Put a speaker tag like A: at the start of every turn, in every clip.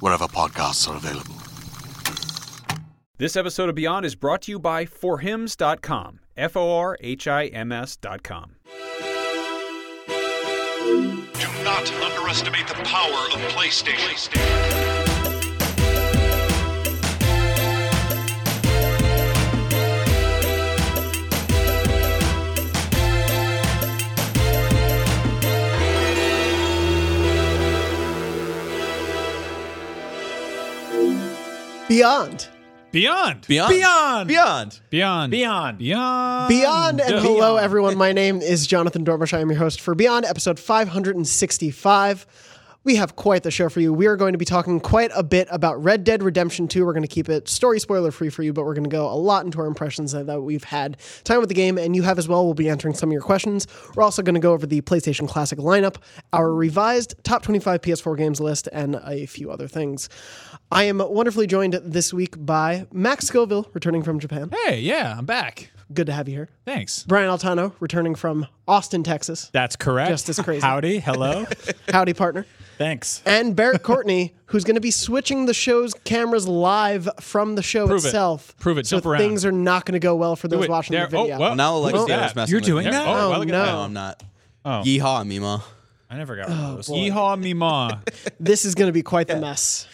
A: wherever podcasts are available.
B: This episode of Beyond is brought to you by forhims.com. F O R H I M S.com.
C: Do not underestimate the power of PlayStation.
D: Beyond.
E: Beyond.
F: Beyond.
E: Beyond.
F: Beyond.
E: Beyond.
F: Beyond.
E: Beyond.
D: Beyond and hello, everyone. My name is Jonathan Dornbush. I am your host for Beyond, episode 565. We have quite the show for you. We are going to be talking quite a bit about Red Dead Redemption 2. We're going to keep it story spoiler free for you, but we're going to go a lot into our impressions that, that we've had time with the game, and you have as well. We'll be answering some of your questions. We're also going to go over the PlayStation Classic lineup, our revised top 25 PS4 games list, and a few other things. I am wonderfully joined this week by Max Scoville, returning from Japan.
E: Hey, yeah, I'm back.
D: Good to have you here.
E: Thanks.
D: Brian Altano, returning from Austin, Texas.
F: That's correct.
D: Just as crazy.
F: Howdy. Hello.
D: Howdy, partner.
F: Thanks.
D: And Barrett Courtney, who's going to be switching the show's cameras live from the show
E: Prove it.
D: itself.
E: Prove it.
D: So
E: Jump around.
D: things are not going to go well for those
E: it.
D: watching
E: There-
D: the
E: oh,
D: video.
E: well.
F: Now
E: What
F: Alexia
E: is
F: messing
E: You're
F: with
E: doing
F: me.
E: that?
D: Oh,
E: Oh, well, look at
D: no.
E: that.
F: No, I'm not.
E: Oh.
F: Yeehaw, Mima.
E: I never got one of those.
D: boy.
E: Yeehaw me ma.
D: This is going to be quite the mess.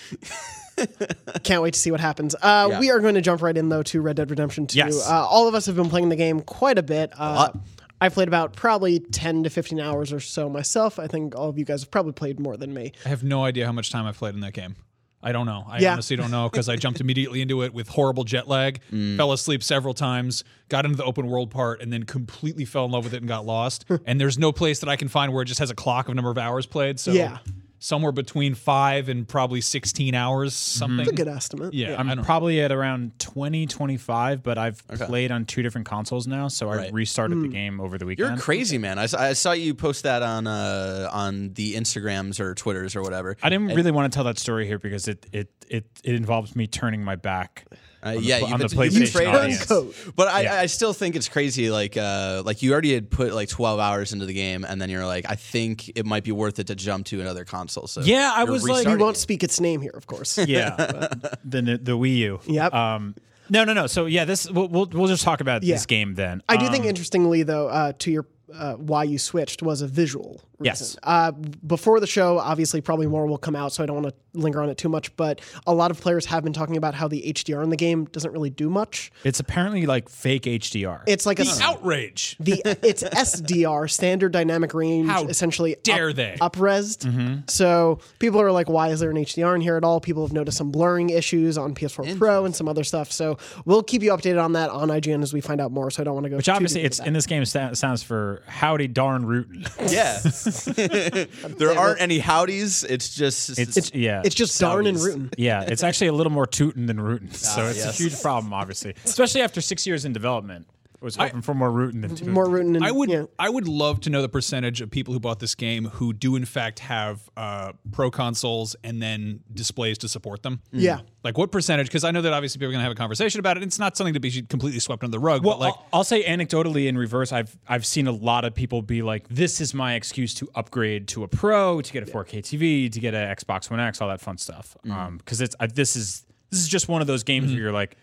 D: Can't wait to see what happens. Uh,
F: Yeah.
D: We are going to jump right in, though, to Red Dead Redemption 2.
F: Yes.
D: Uh, all of us have been playing the game quite a bit. Uh,
F: lot.
D: I've played about probably 10 to 15 hours or so myself. I think all of you guys have probably played more than me.
E: I have no idea how much time I've played in that game. I don't know. I
D: Yeah.
E: honestly don't know because I jumped immediately into it with horrible jet lag,
D: Mm.
E: fell asleep several times, got into the open world part, and then completely fell in love with it and got lost. and there's no place that I can find where it just has a clock of number of hours played. So
D: Yeah.
E: Somewhere between five and probably 16 hours, something.
D: That's a good estimate.
E: Yeah, I
G: I'm
E: don't-
G: probably at around 20, 25, but I've played on two different consoles now, so I
F: Right.
G: restarted
D: Hmm.
G: the game over the weekend.
F: You're crazy, man. I, s- I saw you post that on uh, on the Instagrams or Twitters or whatever.
G: I didn't really want to tell that story here because it it it, it involves me turning my back.
F: Uh, yeah,
G: pl-
F: you've
G: on the
F: been- you've been
G: PlayStation
F: afraid- But I,
G: Yeah.
F: I still think it's crazy. Like, uh, like you already had put like 12 hours into the game, and then you're like, I think it might be worth it to jump to another console. So
G: Yeah, I was like-
D: We
F: restarting
D: won't
F: it.
D: speak its name here, of course.
G: Yeah, the the Wii U.
D: Yep.
G: Um, no, no, no. So yeah, this we'll we'll, we'll just talk about
D: Yeah.
G: this game then.
D: I do think,
G: Um,
D: interestingly, though, uh, to your uh, why you switched was a visual reason.
G: Yes.
D: Uh, before the show, obviously, probably more will come out, so I don't want to linger on it too much. But a lot of players have been talking about how the HDR in the game doesn't really do much.
G: it's apparently like fake HDR.
D: It's like a
E: outrage.
D: the it's SDR, standard dynamic range,
E: How
D: essentially
E: dare
D: up,
E: they?
D: upresed. So people are like, why is there an HDR in here at all? People have noticed some blurring issues on PS4 Pro and some other stuff. So we'll keep you updated on that on IGN as we find out more. So I don't want to go.
G: which
D: too
G: obviously
D: deep
G: it's
D: into
G: in this game sta- sounds for howdy darn rootin'.
F: Yeah, there aren't any howdies. It's just
G: It's, yeah.
D: It's just darn and rootin'.
G: Yeah, it's actually a little more tootin' than rootin'. So ah, it's
F: yes.
G: a huge problem, obviously, especially after six years in development. I was hoping for more rootin' than tootin'.
D: More rootin'. Than,
E: I would
D: yeah.
E: I would love to know the percentage of people who bought this game who do in fact have uh, pro consoles and then displays to support them.
D: Yeah.
E: Like what percentage? Because I know that obviously people are going to have a conversation about it. It's not something to be completely swept under the rug.
G: Well,
E: but like
G: I'll, I'll say anecdotally in reverse, I've I've seen a lot of people be like, "This is my excuse to upgrade to a Pro, to get a 4K TV, to get an Xbox One X, all that fun stuff." Um, because it's I, this is this is just one of those games where you're like,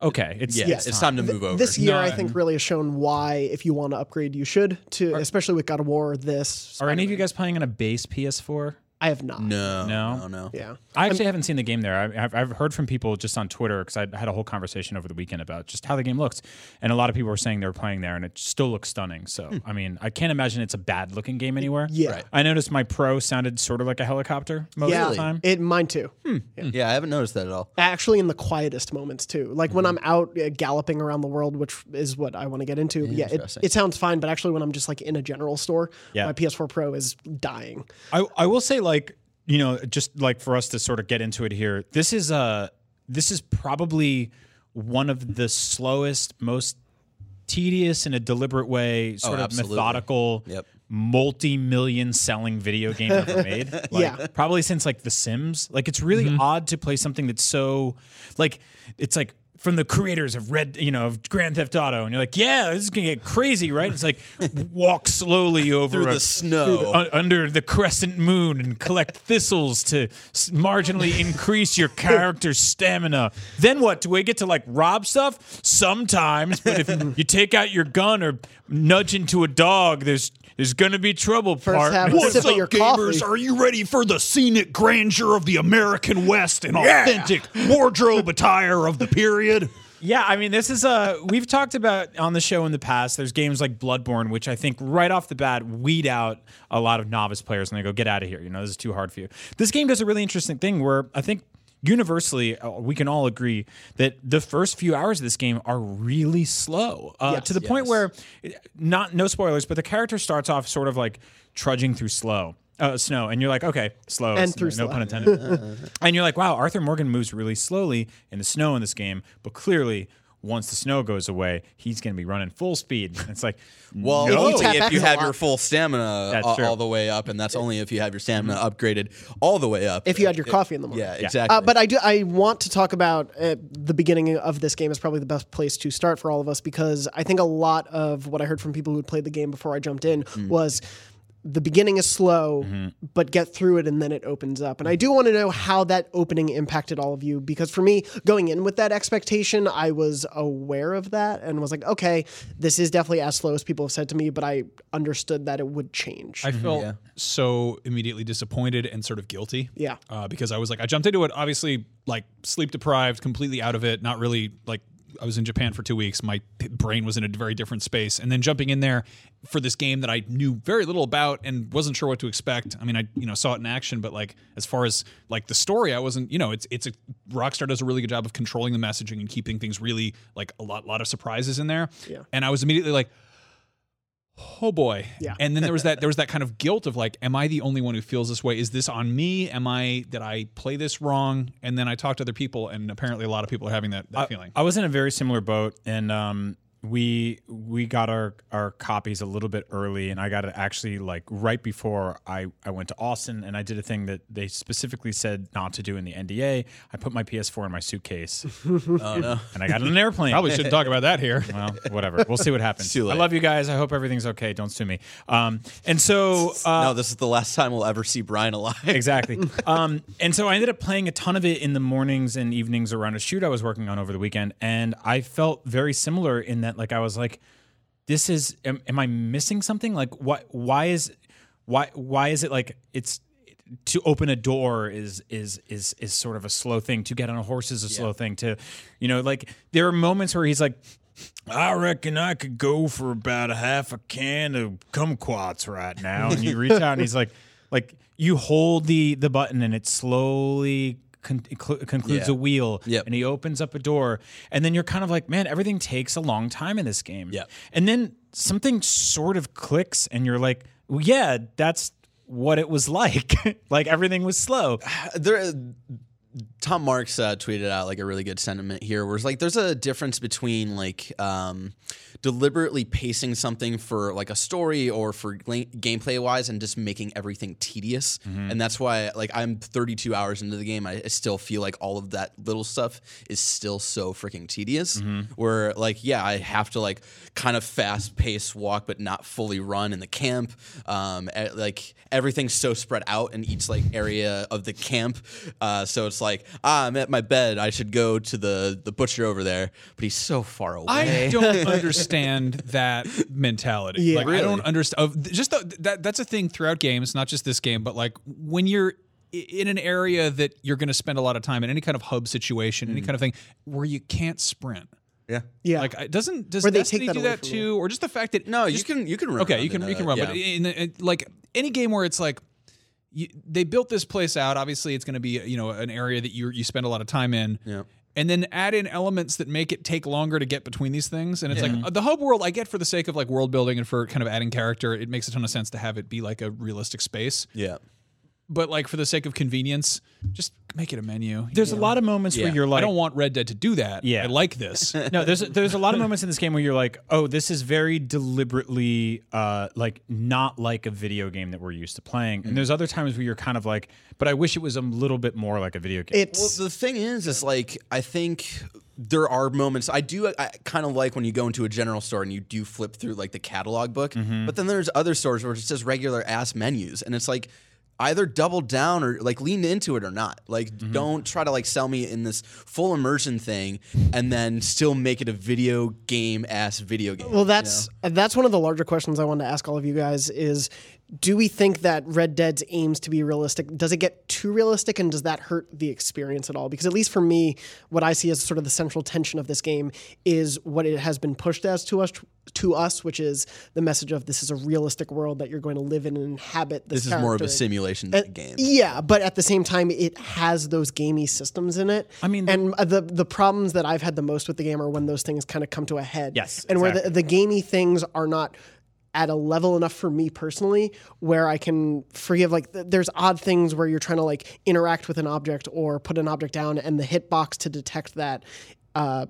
G: "Okay, it's
F: yeah,
G: it's,
F: it's time to move over.
D: This year,
E: No,
D: I think, really has shown why, if you want to upgrade, you should. To especially with God of War, this.
G: Are any of you guys playing on a base PS4?
D: I have not.
F: No,
G: No?
F: no, no.
D: Yeah.
G: I actually haven't seen the game there. I, I've, I've heard from people just on Twitter because I had a whole conversation over the weekend about just how the game looks, and a lot of people were saying they were playing there, and it still looks stunning. So hmm. I mean, I can't imagine it's a bad looking game anywhere.
D: Yeah. Right.
G: I noticed my Pro sounded sort of like a helicopter most
D: Yeah,
G: of the time.
D: it mine too. Hmm.
F: Yeah, I haven't noticed that at all.
D: Actually, in the quietest moments too, like when hmm. I'm out uh, galloping around the world, which is what I want to get into. Yeah, it, it sounds fine, but actually, when I'm just like in a general store,
G: Yeah.
D: my PS4 Pro is dying.
G: I, I will say like you know just like for us to sort of get into it here this is uh this is probably one of the slowest most tedious in a deliberate way sort of
F: Oh, absolutely.
G: methodical
F: Yep.
G: multi-million selling video game ever made like,
D: Yeah.
G: probably since like the sims like it's really odd to play something that's so like it's like from the creators of red you know of grand theft auto and you're like yeah this is gonna get crazy right it's like walk slowly over
F: Through
G: a-
F: the snow.
G: un- under the crescent moon and collect thistles to s- marginally increase your character's stamina. Then what? Do we get to like rob stuff? Sometimes, but if you take out your gun or nudge into a dog, there's there's gonna be trouble.
D: First, have
G: partner.
D: a sip of your coffee.
E: Are you ready for the scenic grandeur of the American West and authentic wardrobe attire of the period?
G: Yeah, I mean, this is a we've talked about on the show in the past. There's games like Bloodborne, which I think right off the bat weed out a lot of novice players, and they go, "Get out of here!" You know, this is too hard for you. This game does a really interesting thing where I think universally uh, we can all agree that the first few hours of this game are really slow uh,
D: Yes.
G: to the point where not no spoilers but the character starts off sort of like trudging through slow uh, snow and you're like okay slow
D: And
G: no
D: through slow.
G: pun intended and you're like, wow, Arthur Morgan moves really slowly in the snow in this game, but clearly once the snow goes away, he's going to be running full speed. And it's like,
F: Well,
D: If you
F: only if you have your full stamina
G: That's
F: all, all the way up, and that's only if you have your stamina upgraded all the way up.
D: If you had your coffee in the morning.
F: yeah, exactly.
D: Uh, but I do. I want to talk about uh, the beginning of this game is probably the best place to start for all of us because I think a lot of what I heard from people who had played the game before I jumped in
F: Mm.
D: was the beginning is slow,
F: Mm-hmm.
D: but get through it and then it opens up. And I do want to know how that opening impacted all of you because for me, going in with that expectation, I was aware of that and was like, okay, this is definitely as slow as people have said to me, but I understood that it would change.
E: I felt so immediately disappointed and sort of guilty.
D: Yeah.
E: Uh, because I was like, I jumped into it, obviously, like sleep deprived, completely out of it, not really like. I was in Japan for two weeks. My brain was in a very different space, and then jumping in there for this game that I knew very little about and wasn't sure what to expect. I mean, I you know saw it in action, but like as far as like the story, I wasn't. You know, it's it's a Rockstar does a really good job of controlling the messaging and keeping things really like a lot lot of surprises in there.
D: Yeah.
E: And I was immediately like, oh boy.
D: Yeah.
E: and then there was that there was that kind of guilt of like am i the only one who feels this way? Is this on me? Am i did i play this wrong? And then i talked to other people and apparently a lot of people are having that, that feeling.
G: I was in a very similar boat, and um, we we got our our copies a little bit early, and I got it actually like right before I I went to Austin, and I did a thing that they specifically said not to do in the NDA. I put my PS4 in my suitcase,
F: oh no.
G: and I got on an airplane.
E: probably shouldn't talk about that here
G: Well, whatever. We'll see what happens.
F: too
G: I love you guys. I hope everything's okay. Don't sue me. Um, and so uh,
F: no, this is the last time we'll ever see Brian alive.
G: exactly. Um, and so I ended up playing a ton of it in the mornings and evenings around a shoot I was working on over the weekend, and I felt very similar in that like I was like, this is am, am I missing something? Like what? Why is why why is it like it's to open a door is is is is sort of a slow thing. To get on a horse is a slow thing. To you know like there are moments where he's like. I reckon I could go for about a half a can of kumquats right now. And you reach out and he's like, like you hold the the button and it slowly con- concludes
F: Yeah.
G: a wheel.
F: Yep.
G: And he opens up a door, and then you're kind of like, man, everything takes a long time in this game.
F: Yep.
G: And then something sort of clicks, and you're like, well, yeah, that's what it was like. like everything was slow.
F: there Tom Marks uh, tweeted out like a really good sentiment here, where it's like there's a difference between like um, deliberately pacing something for like a story or for gameplay wise, and just making everything tedious. And that's why like I'm 32 hours into the game, I, I still feel like all of that little stuff is still so freaking tedious. Where like yeah, I have to like kind of fast pace walk, but not fully run in the camp. Um, e- like everything's so spread out in each like area of the camp, uh, so it's like ah, I'm at my bed. I should go to the the butcher over there, but he's so far away.
E: I don't understand that mentality.
D: Yeah.
E: like I don't understand. Just the, that that's a thing throughout games, not just this game, but like when you're in an area that you're going to spend a lot of time in any kind of hub situation,
D: Mm.
E: any kind of thing where you can't sprint.
F: yeah.
D: Yeah.
E: Like it doesn't does
D: Or they
E: Destiny
D: take that
E: do that
D: from
E: too, or just the fact that
F: No, you
E: just-
F: can you can run.
E: Okay, you can you
F: a-
E: can run,
F: yeah.
E: but in, in like any game where it's like you, they built this place out. Obviously, it's going to be you know an area that you you spend a lot of time in.
F: Yeah.
E: And then add in elements that make it take longer to get between these things, and it's like uh, the hub world. I get for the sake of like world building and for kind of adding character, it makes a ton of sense to have it be like a realistic space.
F: yeah.
E: But like for the sake of convenience, just make it a menu.
G: There's a lot of moments where
F: Yeah.
G: you're like,
E: I don't want Red Dead to do that.
G: Yeah.
E: I like this.
G: no, there's there's a lot of moments in this game where you're like, oh, this is very deliberately uh, like not like a video game that we're used to playing. And there's other times where you're kind of like, but I wish it was a little bit more like a video game.
D: It's
F: Well, the thing is, is like I think there are moments I do I kind of like when you go into a general store and you do flip through like the catalog book, but then there's other stores where it's just regular ass menus, and it's like either double down or like lean into it or not. Like mm-hmm. don't try to like sell me in this full immersion thing and then still make it a video game ass video game.
D: Well, that's uh, that's one of the larger questions I wanted to ask all of you guys is do we think that Red Dead's aims to be realistic does it get too realistic and does that hurt the experience at all? Because at least for me, what I see as sort of the central tension of this game is what it has been pushed as to us to us, which is the message of this is a realistic world that you're going to live in and inhabit. This,
F: this is more of a simulation
D: Uh,
F: than a game.
D: Yeah, but at the same time, it has those gamey systems in it.
G: I mean,
D: and uh, the the problems that I've had the most with the game are when those things kind of come to a head.
G: Yes,
D: and where the, the gamey things are not at a level enough for me personally where I can forgive. Like, th- there's odd things where you're trying to like interact with an object or put an object down, and the hitbox to detect that. Uh,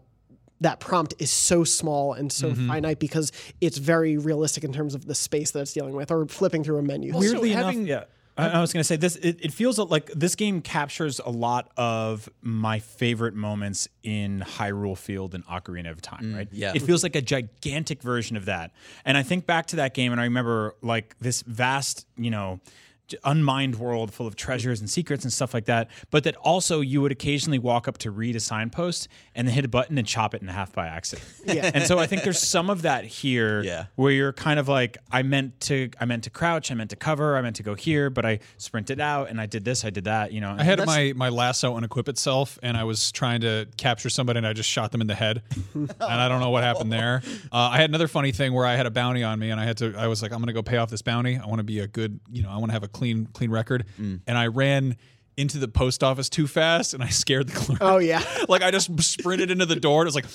D: that prompt is so small and so
G: Mm-hmm.
D: finite because it's very realistic in terms of the space that it's dealing with, or flipping through a menu.
G: weirdly
E: having-
G: enough, yeah. I, I was going to say this. It, it feels like this game captures a lot of my favorite moments in Hyrule Field and Ocarina of Time. right?
F: yeah.
G: It feels like a gigantic version of that. And I think back to that game, and I remember like this vast, you know. J- Unmined world full of treasures and secrets and stuff like that, but that also you would occasionally walk up to read a signpost and then hit a button and chop it in half by accident.
D: Yeah.
G: and so I think there's some of that here
F: Yeah.
G: where you're kind of like I meant to I meant to crouch, I meant to cover, I meant to go here, but I sprinted out and I did this, I did that, you know.
E: I had my my lasso unequip itself, and I was trying to capture somebody, and I just shot them in the head, and I don't know what happened there. Uh, I had another funny thing where I had a bounty on me, and I had to. I was like, I'm gonna go pay off this bounty. I want to be a good, you know, I want to have a clean clean record, mm. and I ran into the post office too fast, and I scared the clerk.
D: Oh yeah.
E: like I just sprinted into the door, and it was like,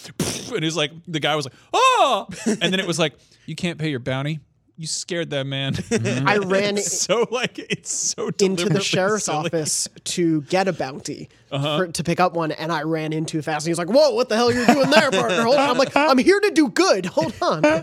E: and he's like, the guy was like, oh, and then it was like, you can't pay your bounty. You scared that man. Mm-hmm.
D: I ran
E: so like it's so
D: into the sheriff's
E: silly.
D: office to get a bounty
E: Uh-huh.
D: for, to pick up one, and I ran in too fast. And he's like, "Whoa, what the hell are you doing there, partner? Hold on." I'm like, "I'm here to do good. Hold on."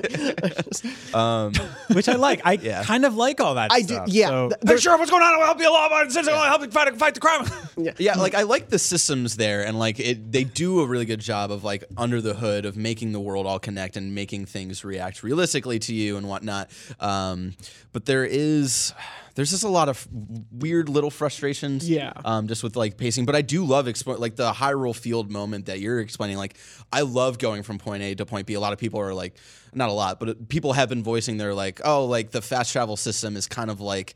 G: which I like. I
F: Yeah.
G: kind of like all that
D: I do. Yeah.
G: So,
D: th-
G: hey,
D: there's-
G: Sheriff, what's going on? I'll help you a lot. I'll help you fight, fight the crime.
F: Yeah, like I like the systems there, and like it, they do a really good job of like under the hood of making the world all connect and making things react realistically to you and whatnot. Um, but there is, there's just a lot of weird little frustrations.
D: Yeah.
F: Um, just with like pacing, but I do love expo- like the Hyrule Field moment that you're explaining. Like I love going from point A to point B. A lot of people are like, not a lot, but people have been voicing their like, oh, like the fast travel system is kind of like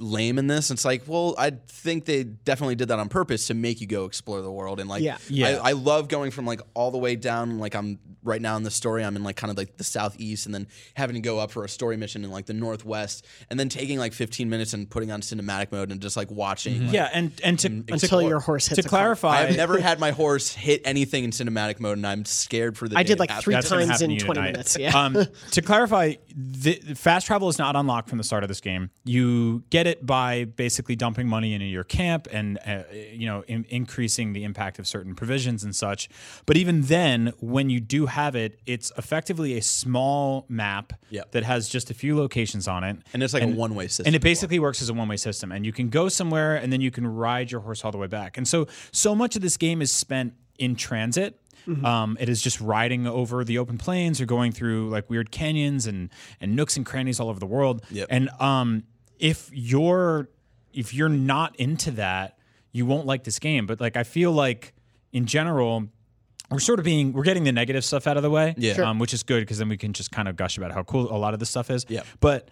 F: lame in this. It's like, well, I think they definitely did that on purpose to make you go explore the world. And like,
D: Yeah.
G: Yeah.
F: I, I love going from like all the way down. Like I'm right now in the story, I'm in like kind of like the southeast, and then having to go up for a story mission in like the northwest, and then taking like 15 minutes and putting on cinematic mode and just like watching. like-
G: yeah, and and to
D: Until
G: to,
D: your horse hits
G: to
D: a car.
G: clarify,
F: I've never had my horse hit anything in cinematic mode, and I'm scared for the.
D: I
F: day
D: did like
F: happens.
D: three
G: That's
D: times in 20
G: tonight.
D: minutes. Yeah.
G: Um, to clarify, the, fast travel is not unlocked from the start of this game. You get it by basically dumping money into your camp and uh, you know in, increasing the impact of certain provisions and such. But even then, when you do have it, it's effectively a small map
F: Yep.
G: that has just a few locations on it,
F: And it's like a one-way system
G: And it basically works as a one-way system, and you can go somewhere and then you can ride your horse all the way back. And so, so much of this game is spent in transit. Um, it is just riding over the open plains or going through like weird canyons and and nooks and crannies all over the world.
F: Yep.
G: And um, if you're if you're not into that, you won't like this game. But like I feel like in general, we're sort of being we're getting the negative stuff out of the way,
F: Yeah. Sure.
G: um, which is good because then we can just kind of gush about how cool a lot of this stuff is.
F: Yeah.
G: But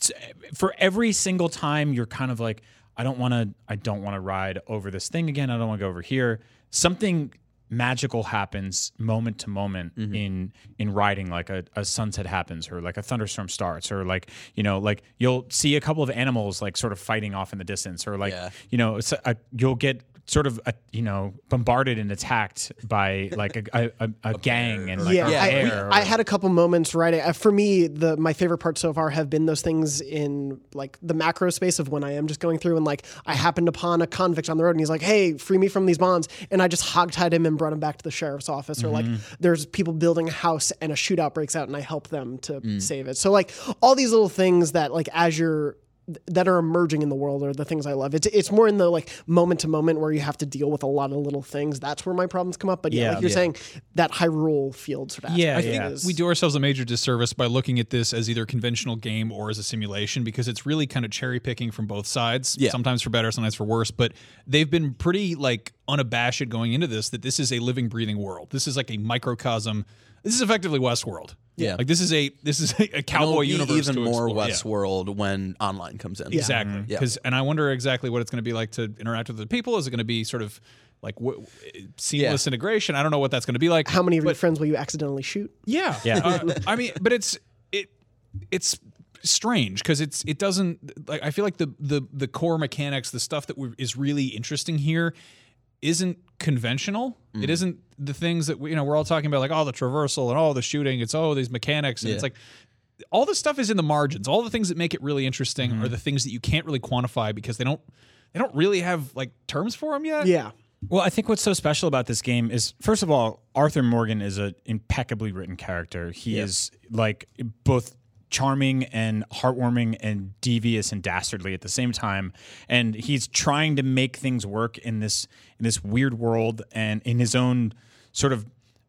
G: s- for every single time, you're kind of like, I don't want to, I don't want to ride over this thing again. I don't want to go over here. Something magical happens moment to moment
F: Mm-hmm.
G: in in riding like a, a sunset happens or like a thunderstorm starts or like you know like you'll see a couple of animals like sort of fighting off in the distance or like
F: Yeah.
G: you know a, you'll get sort of uh you know bombarded and attacked by like a, a, a, a gang and like
D: yeah,
G: a
D: I,
G: bear or-
D: I had a couple moments right uh, For me, the my favorite parts so far have been those things in like the macro space of when I am just going through and like I happened upon a convict on the road and he's like, "Hey, free me from these bonds," and I just hogtied him and brought him back to the sheriff's office. Or like
G: Mm-hmm.
D: there's people building a house and a shootout breaks out and I help them to
G: Mm.
D: save it. So like all these little things that like as you're that are emerging in the world are the things I love. It's it's more in the like moment to moment where you have to deal with a lot of little things. That's where my problems come up. But yeah,
G: Yeah.
D: like you're
G: Yeah.
D: saying, that Hyrule field sort of
G: Yeah, I think
D: is-
E: we do ourselves a major disservice by looking at this as either conventional game or as a simulation because it's really kind of cherry picking from both sides.
F: Yeah.
E: Sometimes for better, sometimes for worse. But they've been pretty like unabashed going into this that this is a living, breathing world. This is like a microcosm. This is effectively Westworld.
F: Yeah.
E: Like this is a this is a, a
F: it'll
E: cowboy
F: be
E: universe.
F: even
E: to
F: more
E: explore. Yeah.
F: Westworld when online comes in.
E: Exactly.
F: Yeah.
E: Because and I wonder exactly what it's going to be like to interact with the people. Is it going to be sort of like w- seamless integration? I don't know what that's going to be like.
D: How many of your friends will you accidentally shoot?
E: Yeah,
G: Yeah.
E: Uh, I mean, but it's it it's strange because it's it doesn't like I feel like the the the core mechanics, the stuff that we, is really interesting here, isn't conventional.
F: Mm.
E: It isn't the things that we you know we're all talking about like oh the traversal and oh the shooting. It's oh these mechanics and it's like. All the stuff is in the margins. All the things that make it really interesting
F: Mm-hmm.
E: are the things that you can't really quantify because they don't they don't really have like terms for them yet.
D: Yeah.
G: Well, I think what's so special about this game is, first of all, Arthur Morgan is an impeccably written character. He is like both charming and heartwarming and devious and dastardly at the same time, and he's trying to make things work in this in this weird world and in his own sort of,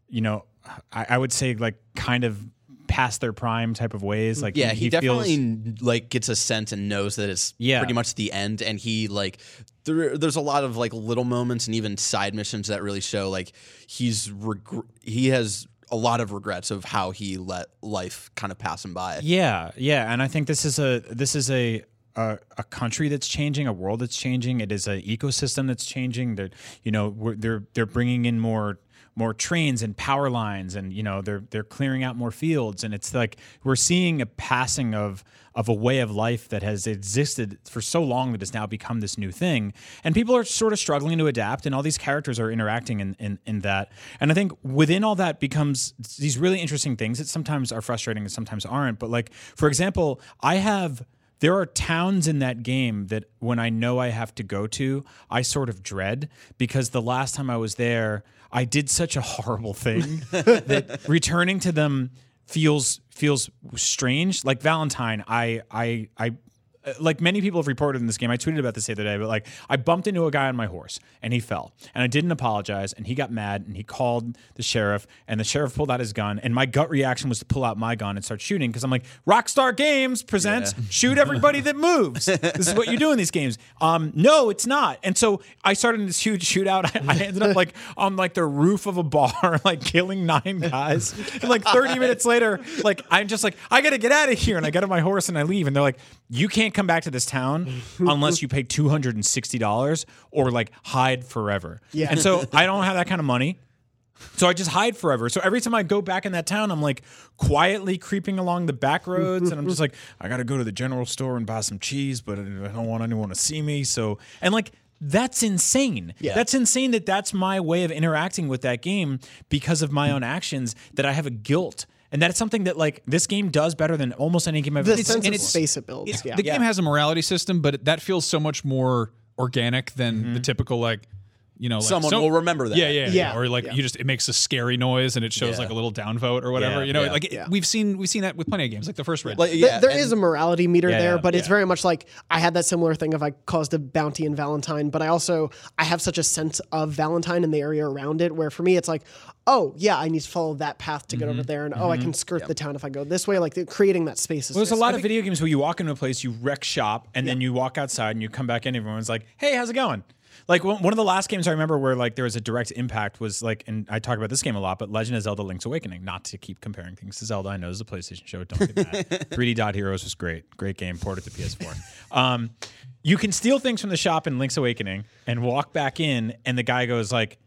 G: you know, I, I would say like kind of past their prime type of ways. Like
F: Yeah, he,
G: feels-
F: definitely like gets a sense and knows that it's
G: Yeah.
F: pretty much the end. And he like there, there's a lot of like little moments and even side missions that really show like he's regr- he has a lot of regrets of how he let life kind of pass him by.
G: Yeah, yeah, and I think this is a this is a a, a country that's changing, a world that's changing. It is an ecosystem that's changing. That you know they're they're bringing in more more trains and power lines, and you know they're they're clearing out more fields, and it's like we're seeing a passing of of a way of life that has existed for so long that has now become this new thing, and people are sort of struggling to adapt, and all these characters are interacting in in, in that, and I think within all that becomes these really interesting things that sometimes are frustrating and sometimes aren't. But like for example, I have there are towns in that game that when I know I have to go to, I sort of dread because the last time I was there, I did such a horrible thing that returning to them feels feels strange. Like Valentine, I I I like many people have reported in this game. I tweeted about this the other day, but like I bumped into a guy on my horse and he fell and I didn't apologize and he got mad and he called the sheriff and the sheriff pulled out his gun and my gut reaction was to pull out my gun and start shooting because I'm like Rockstar Games presents shoot everybody that moves. this is what you do in these games. Um, no, it's not. And so I started in this huge shootout. I, I ended up like on like the roof of a bar, like killing nine guys. And like 30 minutes later, like I'm just like I gotta get out of here and I get on my horse and I leave and they're like you can't come back to this town unless you pay $260 or like hide forever.
D: Yeah.
G: And so I don't have that kind of money. So I just hide forever. So every time I go back in that town, I'm like quietly creeping along the back roads, and I'm just like, I gotta go to the general store and buy some cheese, but I don't want anyone to see me. So and like that's insane.
D: Yeah.
G: That's insane that that's my way of interacting with that game because of my own actions. That I have a guilt. And that's something that like this game does better than almost any game I've
D: The
G: ever
D: sense
G: seen.
D: of space it builds. Yeah.
E: The game has a morality system, but that feels so much more organic than mm-hmm. the typical like you know like
F: Someone
E: so-
F: will remember that.
E: Yeah, yeah, yeah.
D: Yeah.
E: Or like
D: Yeah.
E: you just it makes a scary noise and it shows
F: Yeah.
E: like a little downvote or whatever.
G: Yeah,
E: you know,
F: yeah,
E: like it-
D: yeah.
E: we've seen we've seen that with plenty of games, like the first Red.
F: Like, yeah,
D: there
F: and-
D: is a morality meter
G: Yeah,
D: there,
G: yeah,
D: but it's very much like I had that similar thing of I caused a bounty in Valentine, but I also I have such a sense of Valentine and the area around it where for me it's like, oh yeah, I need to follow that path to get
G: Mm-hmm.
D: over there, and oh I can skirt the town if I go this way. Like the- creating that space is
G: Well, there's a
D: is-
G: lot of video games where you walk into a place, you wreck shop, and then you walk outside and you come back in. Everyone's like, "Hey, how's it going?" Like one one of the last games I remember where like there was a direct impact was like, and I talk about this game a lot, but Legend of Zelda: Link's Awakening. Not to keep comparing things to Zelda, I know it's a PlayStation show. Don't get mad. 3D Dot Heroes was great, great game, ported to PS4. Um, you can steal things from the shop in Link's Awakening and walk back in, and the guy goes like,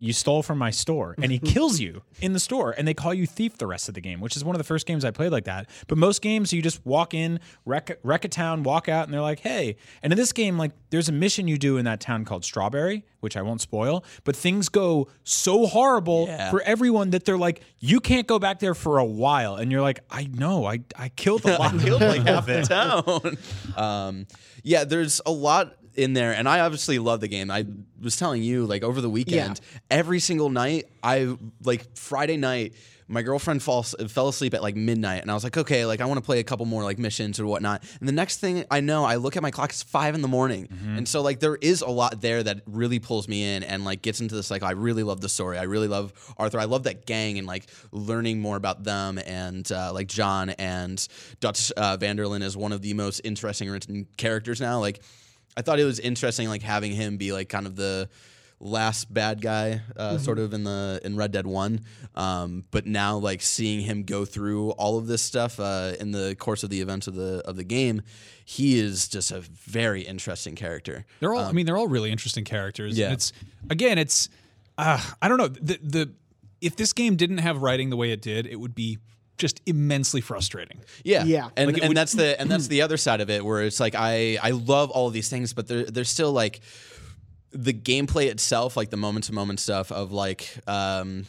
G: "You stole from my store," and he kills you in the store, and they call you thief the rest of the game, which is one of the first games I played like that. But most games, you just walk in, wreck, wreck a town, walk out, and they're like, "Hey." And in this game, like, there's a mission you do in that town called Strawberry, which I won't spoil, but things go so horrible
F: Yeah.
G: for everyone that they're like, "You can't go back there for a while," and you're like, "I know, I I killed a lot,
F: killed like half the town. um, yeah, there's a lot in there, and I obviously love the game. I was telling you, like over the weekend, every single night, I like Friday night. My girlfriend falls, fell asleep at like midnight, and I was like, okay, like I want to play a couple more like missions or whatnot. And the next thing I know, I look at my clock; it's five in the morning, and so like there is a lot there that really pulls me in and like gets into the cycle. I really love the story. I really love Arthur. I love that gang and like learning more about them and uh, like John and Dutch uh, Van der Linde is one of the most interesting written characters now. Like I thought it was interesting like having him be like kind of the last bad guy uh, sort of in the in Red Dead 1 um, but now like seeing him go through all of this stuff uh, in the course of the events of the of the game he is just a very interesting character
E: They're all. I mean, they're all really interesting characters.
F: yeah.
E: And it's again, it's. Uh, I don't know. The the if this game didn't have writing the way it did, it would be just immensely frustrating.
F: Yeah,
D: Yeah.
F: and
E: Like,
F: and
E: would-
F: that's the and that's the other side of it where it's like I I love all of these things, but they're they're still like the gameplay itself, like the moment to moment stuff of like um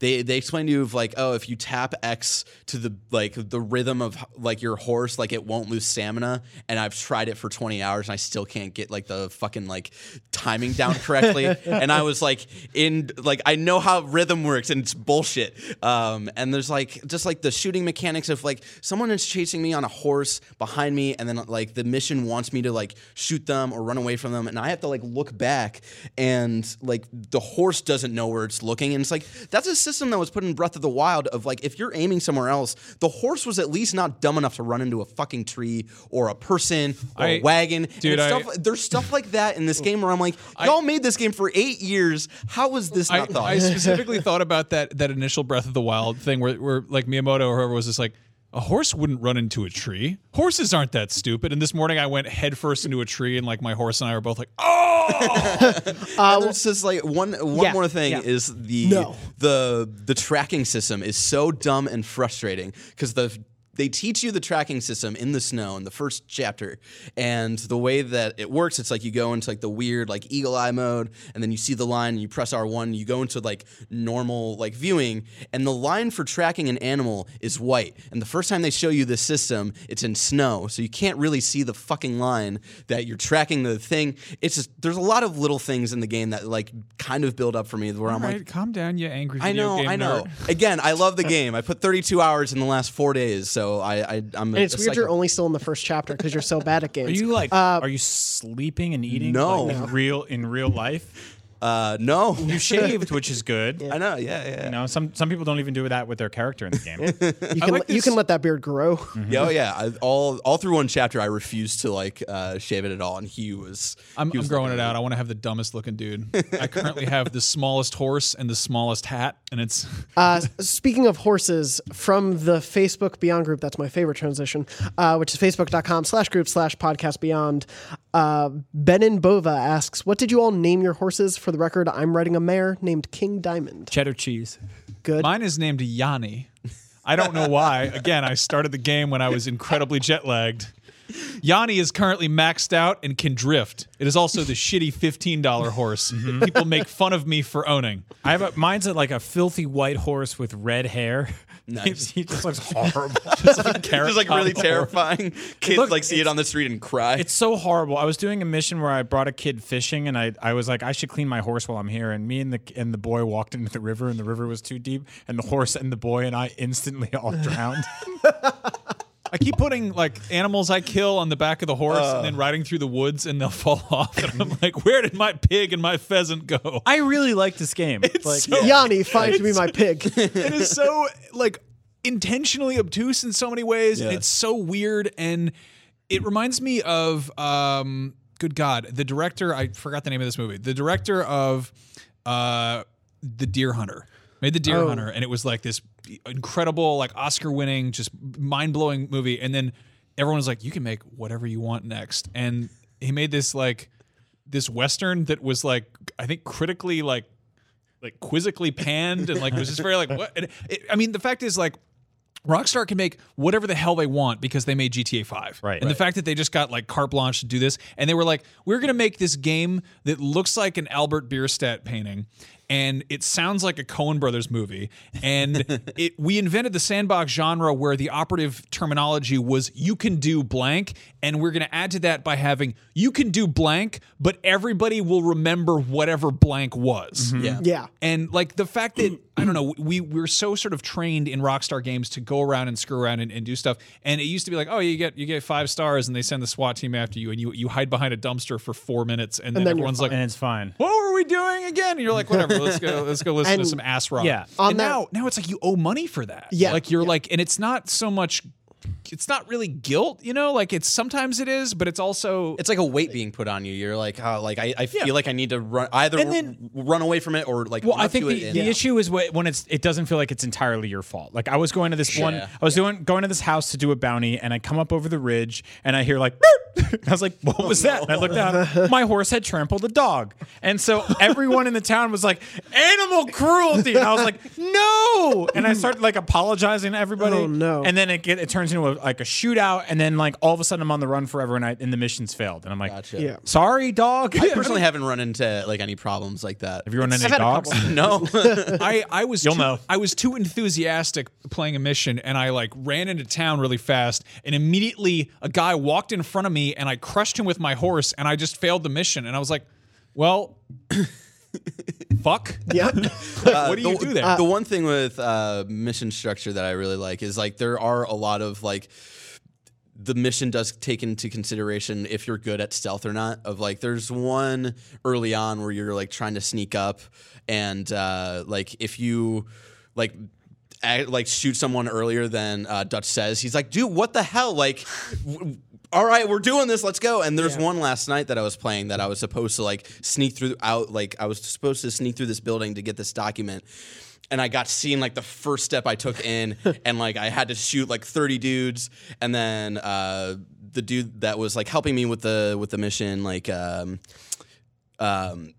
F: they they explain to you of like oh if you tap X to the like the rhythm of like your horse like it won't lose stamina. And I've tried it for 20 hours and I still can't get like the fucking like timing down correctly. And I was like in like I know how rhythm works and it's bullshit. Um and there's like just like the shooting mechanics of like someone is chasing me on a horse behind me and then like the mission wants me to like shoot them or run away from them. And I have to like look back and like the horse doesn't know where it's looking. And it's like that's a system that was put in Breath of the Wild of like if you're aiming somewhere else the horse was at least not dumb enough to run into a fucking tree or a person or a
E: I-
F: wagon.
E: Dude, I-
F: stuff, there's stuff like that in this game where I'm like y'all made this game for 8 years. How was this
E: I,
F: not thought?
E: I specifically thought about that that initial Breath of the Wild thing where, where like Miyamoto or whoever was just like a horse wouldn't run into a tree. Horses aren't that stupid. And this morning I went headfirst into a tree and like my horse and I were both like, oh, uh,
F: and there's just like one one
D: yeah,
F: more thing
D: yeah.
F: is the
D: No.
F: the the tracking system is so dumb and frustrating because the they teach you the tracking system in the snow in the first chapter and the way that it works it's like you go into like the weird like eagle eye mode and then you see the line and you press r1 you go into like normal like viewing and the line for tracking an animal is white and the first time they show you this system it's in snow so you can't really see the fucking line that you're tracking the thing it's just there's a lot of little things in the game that like kind of build up for me where i'm
E: all
F: like
E: right, calm down, you angry
F: I know, I know. Again, I love the game. I put 32 hours in the last four days, so I, I I'm.
D: And it's weird you're only still in the first chapter because you're so bad at games.
G: Are you like? Uh, are you sleeping and eating?
F: No.
G: like, in real in real life.
F: Uh, no.
G: You shaved, which is good.
F: I know. Yeah, yeah.
G: You know, some some people don't even do that with their character in the game.
D: you can
E: like
D: you
E: this-
D: can let that beard grow.
F: Yeah, oh yeah. I, all all through one chapter, I refused to like uh, shave it at all, and he was.
E: I'm,
F: he
E: I'm
F: was
E: growing
F: looking
E: it
F: at
E: out. I want to have the dumbest looking dude. I currently have the smallest horse and the smallest hat, and it's
D: Uh, speaking of horses, from the Facebook Beyond group, that's my favorite transition, uh, which is facebook.com slash group slash podcast beyond. Uh, Benin Bova asks, What did you all name your horses? For the record, I'm riding a mare named King Diamond.
G: Cheddar cheese.
D: Good.
E: mine is named Yanni. I don't know why. Again, I started the game when I was incredibly jet lagged. Yanni is currently maxed out and can drift. It is also the shitty $15 horse. Mm-hmm. People make fun of me for owning.
G: I have a mine's a, like a filthy white horse with red hair.
F: Nice.
G: he just looks horrible.
E: Just like,
F: Just like really terrifying. Kids
G: Look,
F: like see it on the street and cry.
G: It's so horrible. I was doing a mission where I brought a kid fishing, and I, I was like, I should clean my horse while I'm here. And me and the and the boy walked into the river, and the river was too deep, and the horse and the boy and I instantly all drowned.
E: I keep putting like animals I kill on the back of the horse and then riding through the woods and they'll fall off. And I'm like, where did my pig and my pheasant go?
G: I really like this game. like,
E: so-
D: Yanni, find me my pig.
E: it is so like intentionally obtuse in so many ways and it's so weird and it reminds me of um good God, the director. I forgot the name of this movie. The director of uh, the Deer Hunter made the Deer
D: Oh.
E: Hunter, and it was like this incredible, like Oscar-winning, just mind-blowing movie. And then everyone was like, "You can make whatever you want next." And he made this like this western that was like I think critically like like quizzically panned and like was just very like what and it, I mean the fact is like Rockstar can make whatever the hell they want because they made GTA 5.
G: Right.
E: And the fact that they just got like carte blanche to do this and they were like we're going to make this game that looks like an Albert Bierstadt painting and it sounds like a Coen Brothers movie and it we invented the sandbox genre where the operative terminology was you can do blank and we're going to add to that by having you can do blank but everybody will remember whatever blank was. Mm-hmm.
F: Yeah.
D: Yeah.
E: And like the fact that I don't know, we we're so sort of trained in Rockstar games to go around and screw around and, and do stuff. And it used to be like, oh, you get you get five stars, and they send the SWAT team after you, and you you hide behind a dumpster for four minutes, and, then,
D: then
E: everyone's like,
G: and it's fine.
E: what were we doing again? And you're like, whatever, let's go let's go listen to some ass rock.
G: Yeah.
D: On
E: and
D: that-
E: now now it's like you owe money for that.
D: Yeah.
E: like you're like, and it's not so much. It's not really guilt, you know. Like it's sometimes it is, but it's also
F: It's like a weight being put on you. You're like, oh, like I, I feel
E: Yeah.
F: like I need to run either
G: then-
F: r- run away from it or like.
G: Well, I think the,
F: it
G: the issue is when it's it doesn't feel like it's entirely your fault. Like I was going to this one,
F: Yeah.
G: I was doing going to this house to do a bounty, and I come up over the ridge, and I hear like, I was like, what oh, was that? And I looked down, my horse had trampled a dog, and so everyone in the town was like, animal cruelty, and I was like, no, and I started like apologizing to everybody.
D: Oh, no.
G: And then it get, it turns into a, like a shootout, and then like all of a sudden I'm on the run forever, and I and the mission's failed, and I'm like,
F: Gotcha.
D: Yeah.
G: sorry, dog.
F: I personally haven't run into like any problems like that.
G: Have you run into any
D: I've
G: dogs?
F: No.
E: I, I was
G: You'll
E: too,
G: know.
E: I was too enthusiastic playing a mission and I like ran into town really fast and immediately a guy walked in front of me and I crushed him with my horse and I just failed the mission and I was like, well, fuck.
D: Yeah.
E: what do you
F: the,
E: do there?
F: the one thing with uh, mission structure that I really like is like there are a lot of like the mission does take into consideration if you're good at stealth or not. Of like, there's one early on where you're like trying to sneak up, and uh, like if you like. act- Like shoot someone earlier than uh, Dutch says. He's like, dude, what the hell? Like, w- all right, we're doing this. Let's go. And there's one last night that I was playing that I was supposed to like sneak through out. Like I was supposed to sneak through this building to get this document. And I got seen like the first step I took in, and like I had to shoot like 30 dudes, and then uh, the dude that was like helping me with the with the mission, like um, um,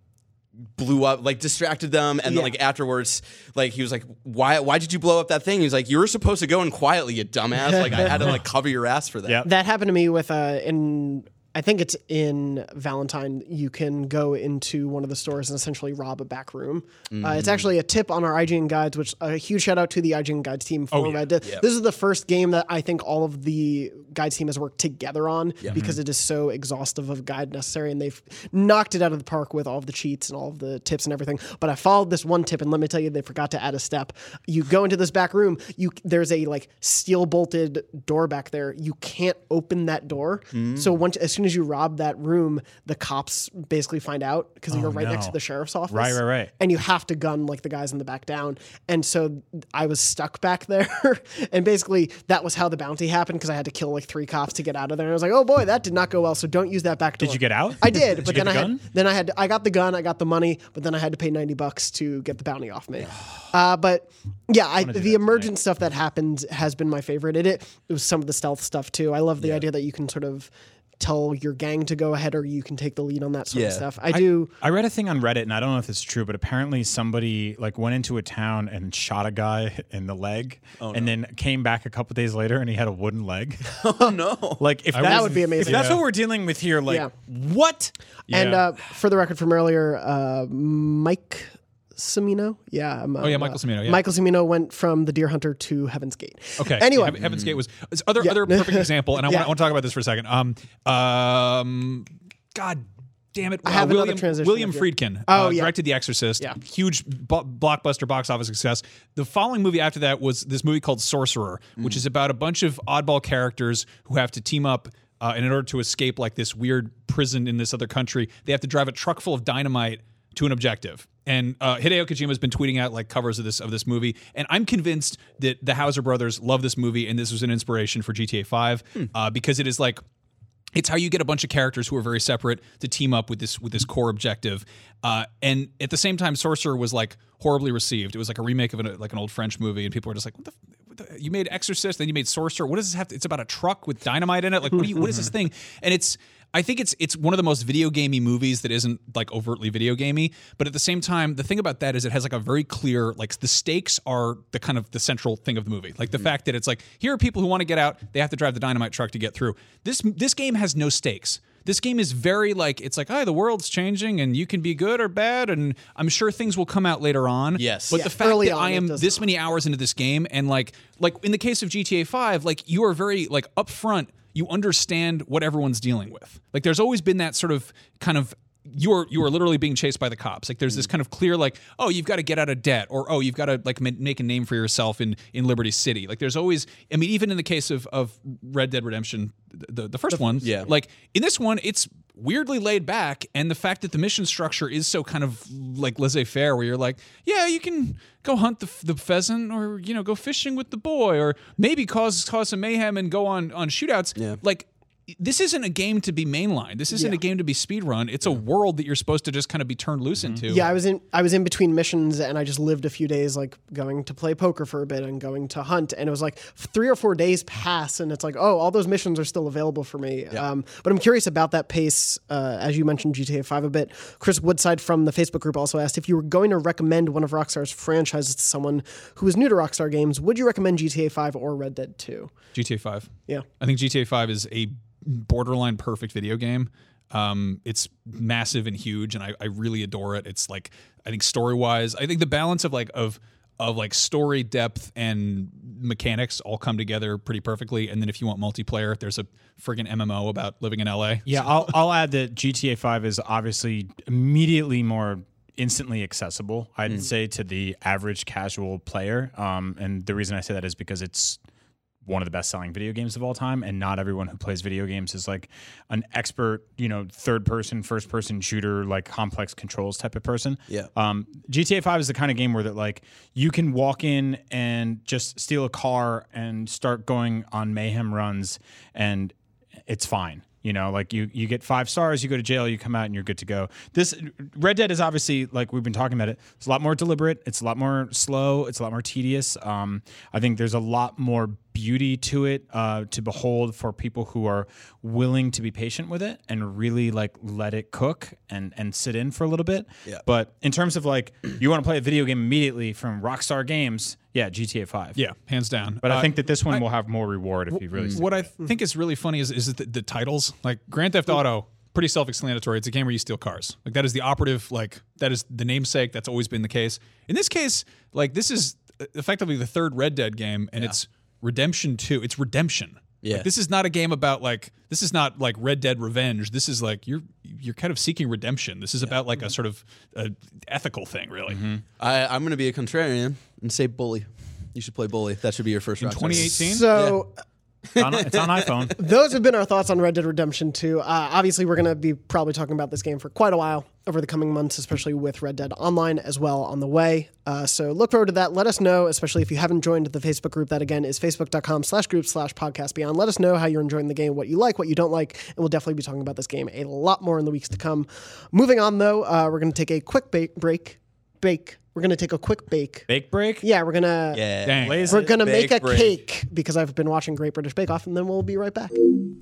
F: blew up, like distracted them, and
D: Yeah.
F: then like afterwards, like he was like, "Why? Why did you blow up that thing?" He was like, "You were supposed to go in quietly, you dumbass." Like I had to like cover your ass for that.
G: Yeah.
D: that happened to me with uh in I think it's in Valentine. You can go into one of the stores and essentially rob a back room. Uh, it's mm. actually a tip on our IGN guides, which a huge shout out to the IGN guides team for oh, Red Dead. This is the first game that I think all of the guides team has worked together on mm-hmm. because it is so exhaustive of guide necessary, and they've knocked it out of the park with all of the cheats and all of the tips and everything. But I followed this one tip, and let me tell you, they forgot to add a step. You go into this back room. You there's a like steel bolted door back there. You can't open that door. Mm. So once as soon as you rob that room, the cops basically find out because you're right next to the sheriff's office.
G: Right, right, right.
D: And you have to gun like the guys in the back down. And so I was stuck back there, and basically that was how the bounty happened because I had to kill like three cops to get out of there. And I was like, oh boy, that did not go well. So don't use that back door.
G: Did you get out?
D: I did,
G: Did
D: but then
G: get
D: I
G: the
D: had then I had I got the gun, I got the money, but then I had to pay ninety bucks to get the bounty off me. Uh, but yeah, I, the emergent stuff that happened has been my favorite. It, it it was some of the stealth stuff too. I love the idea that you can sort of tell your gang to go ahead or you can take the lead on that sort of stuff. I do.
G: I read a thing on Reddit, and I don't know if it's true, but apparently somebody like went into a town and shot a guy in the leg, and then came back a couple days later and he had a wooden leg.
F: Oh no.
G: like if
E: I
G: that
D: would be amazing.
G: If that's
D: Yeah.
G: what we're dealing with here, like
D: Yeah.
G: what?
D: And uh, for the record from earlier, uh, Mike Cimino, yeah, um,
E: Oh, yeah,
D: uh,
E: Michael Cimino, yeah.
D: Michael Cimino went from the Deer Hunter to Heaven's Gate.
E: Okay.
D: Anyway,
E: Heaven- Heaven's Gate was other
D: Yeah.
E: other perfect example, and I
D: Yeah.
E: want to talk about this for a second. Um, um, God damn it!
D: I have
E: uh,
D: another
E: William
D: transition
E: William. Friedkin.
D: Oh,
E: uh,
D: yeah.
E: directed The Exorcist.
D: Yeah.
E: huge bu- blockbuster box office success. The following movie after that was this movie called Sorcerer, which is about a bunch of oddball characters who have to team up. Uh, and in order to escape like this weird prison in this other country, they have to drive a truck full of dynamite to an objective. And uh, Hideo Kojima has been tweeting out like covers of this of this movie, and I'm convinced that the Houser brothers love this movie, and this was an inspiration for GTA 5 uh, because it is like it's how you get a bunch of characters who are very separate to team up with this with this core objective. Uh, and at the same time, Sorcerer was like horribly received. It was like a remake of an, like an old French movie, and people were just like, "What the." f- what the- You made Exorcist, then you made Sorcerer. What does this have? To, it's about a truck with dynamite in it. Like, what, do you, what is this thing? And it's, I think it's it's one of the most video gamey movies that isn't like overtly video gamey. But at the same time, the thing about that is it has like a very clear like the stakes are the kind of the central thing of the movie. Like the mm-hmm. fact that it's like here are people who want to get out, they have to drive the dynamite truck to get through. This this game has no stakes. This game is very like it's like, oh, the world's changing and you can be good or bad, and I'm sure things will come out later on.
F: Yes.
E: But
D: Yeah,
E: the fact
D: early
E: that I am this
D: not.
E: many hours into this game and like like in the case of GTA 5, like you are very like upfront, you understand what everyone's dealing with. Like there's always been that sort of kind of you are you are literally being chased by the cops. Like there's this kind of clear like oh you've got to get out of debt or oh you've got to like make a name for yourself in in Liberty City. Like there's always I mean even in the case of of Red Dead Redemption the the first one
F: yeah.
E: like in this one it's weirdly laid back and the fact that the mission structure is so kind of like laissez-faire where you're like yeah you can go hunt the, the pheasant or you know go fishing with the boy or maybe cause cause some mayhem and go on on shootouts
F: Yeah.
E: like this isn't a game to be mainlined. This isn't a game to be speedrun. It's a world that you're supposed to just kind of be turned loose into.
D: Yeah, I was in I was in between missions and I just lived a few days like going to play poker for a bit and going to hunt and it was like three or four days pass and it's like oh all those missions are still available for me. Um, but I'm curious about that pace uh, as you mentioned GTA 5 a bit. Chris Woodside from the Facebook group also asked if you were going to recommend one of Rockstar's franchises to someone who is new to Rockstar games, would you recommend GTA 5 or Red Dead 2?
E: GTA 5.
D: Yeah.
E: I think GTA 5 is a borderline perfect video game. Um, it's massive and huge, and I, I really adore it. It's like I think story wise, I think the balance of like of of like story depth and mechanics all come together pretty perfectly. And then if you want multiplayer, there's a friggin' MMO about living in LA.
G: Yeah, I'll, I'll add that GTA 5 is obviously immediately more instantly accessible, I'd say, to the average casual player. Um, and the reason I say that is because it's one of the best selling video games of all time and not everyone who plays video games is like an expert you know third person first person shooter like complex controls type of person
F: Yeah.
G: um, GTA 5 is the kind of game where that like you can walk in and just steal a car and start going on mayhem runs and it's fine. You know, like you you get five stars, you go to jail, you come out, and you're good to go. This Red Dead is obviously like we've been talking about it. It's a lot more deliberate. It's a lot more slow. It's a lot more tedious. Um, I think there's a lot more beauty to it uh, to behold for people who are willing to be patient with it and really like let it cook and and sit in for a little bit.
F: Yeah.
G: But in terms of like you want to play a video game immediately from Rockstar Games, yeah, GTA Five.
E: Yeah, hands down.
G: But I
E: Uh,
G: think that this one will have more reward if you really.
E: what I
G: with it.
E: think is really funny is is the, the titles. Like Grand Theft Auto, pretty self-explanatory. It's a game where you steal cars. Like that is the operative. Like that is the namesake. That's always been the case. In this case, like this is effectively the third Red Dead game, and it's Redemption Two. It's redemption.
F: Yeah.
E: Like, this is not a game about like this is not like Red Dead Revenge. This is like you're you're kind of seeking redemption. This is about like a sort of uh, ethical thing, really.
F: I, I'm going to be a contrarian and say bully. You should play bully. That should be your first
E: In 2018,
D: So
G: It's on, it's on iPhone.
D: those have been our thoughts on Red Dead Redemption 2. Uh, obviously, we're going to be probably talking about this game for quite a while over the coming months, especially with Red Dead Online as well on the way. Uh, so look forward to that. Let us know, especially if you haven't joined the Facebook group. That again is facebook.com slash group slash podcast beyond. Let us know how you're enjoying the game, what you like, what you don't like, and we'll definitely be talking about this game a lot more in the weeks to come. Moving on, though, uh, we're going to take a quick bake, break. Bake. We're going to take a quick bake.
G: Bake break.
D: Yeah, we're going to.
F: Yeah.
E: Dang.
G: Blaze
D: We're
G: it.
D: gonna make
F: Bake
D: a
F: break.
D: cake because I've been watching Great British Bake Off, and then we'll be right back.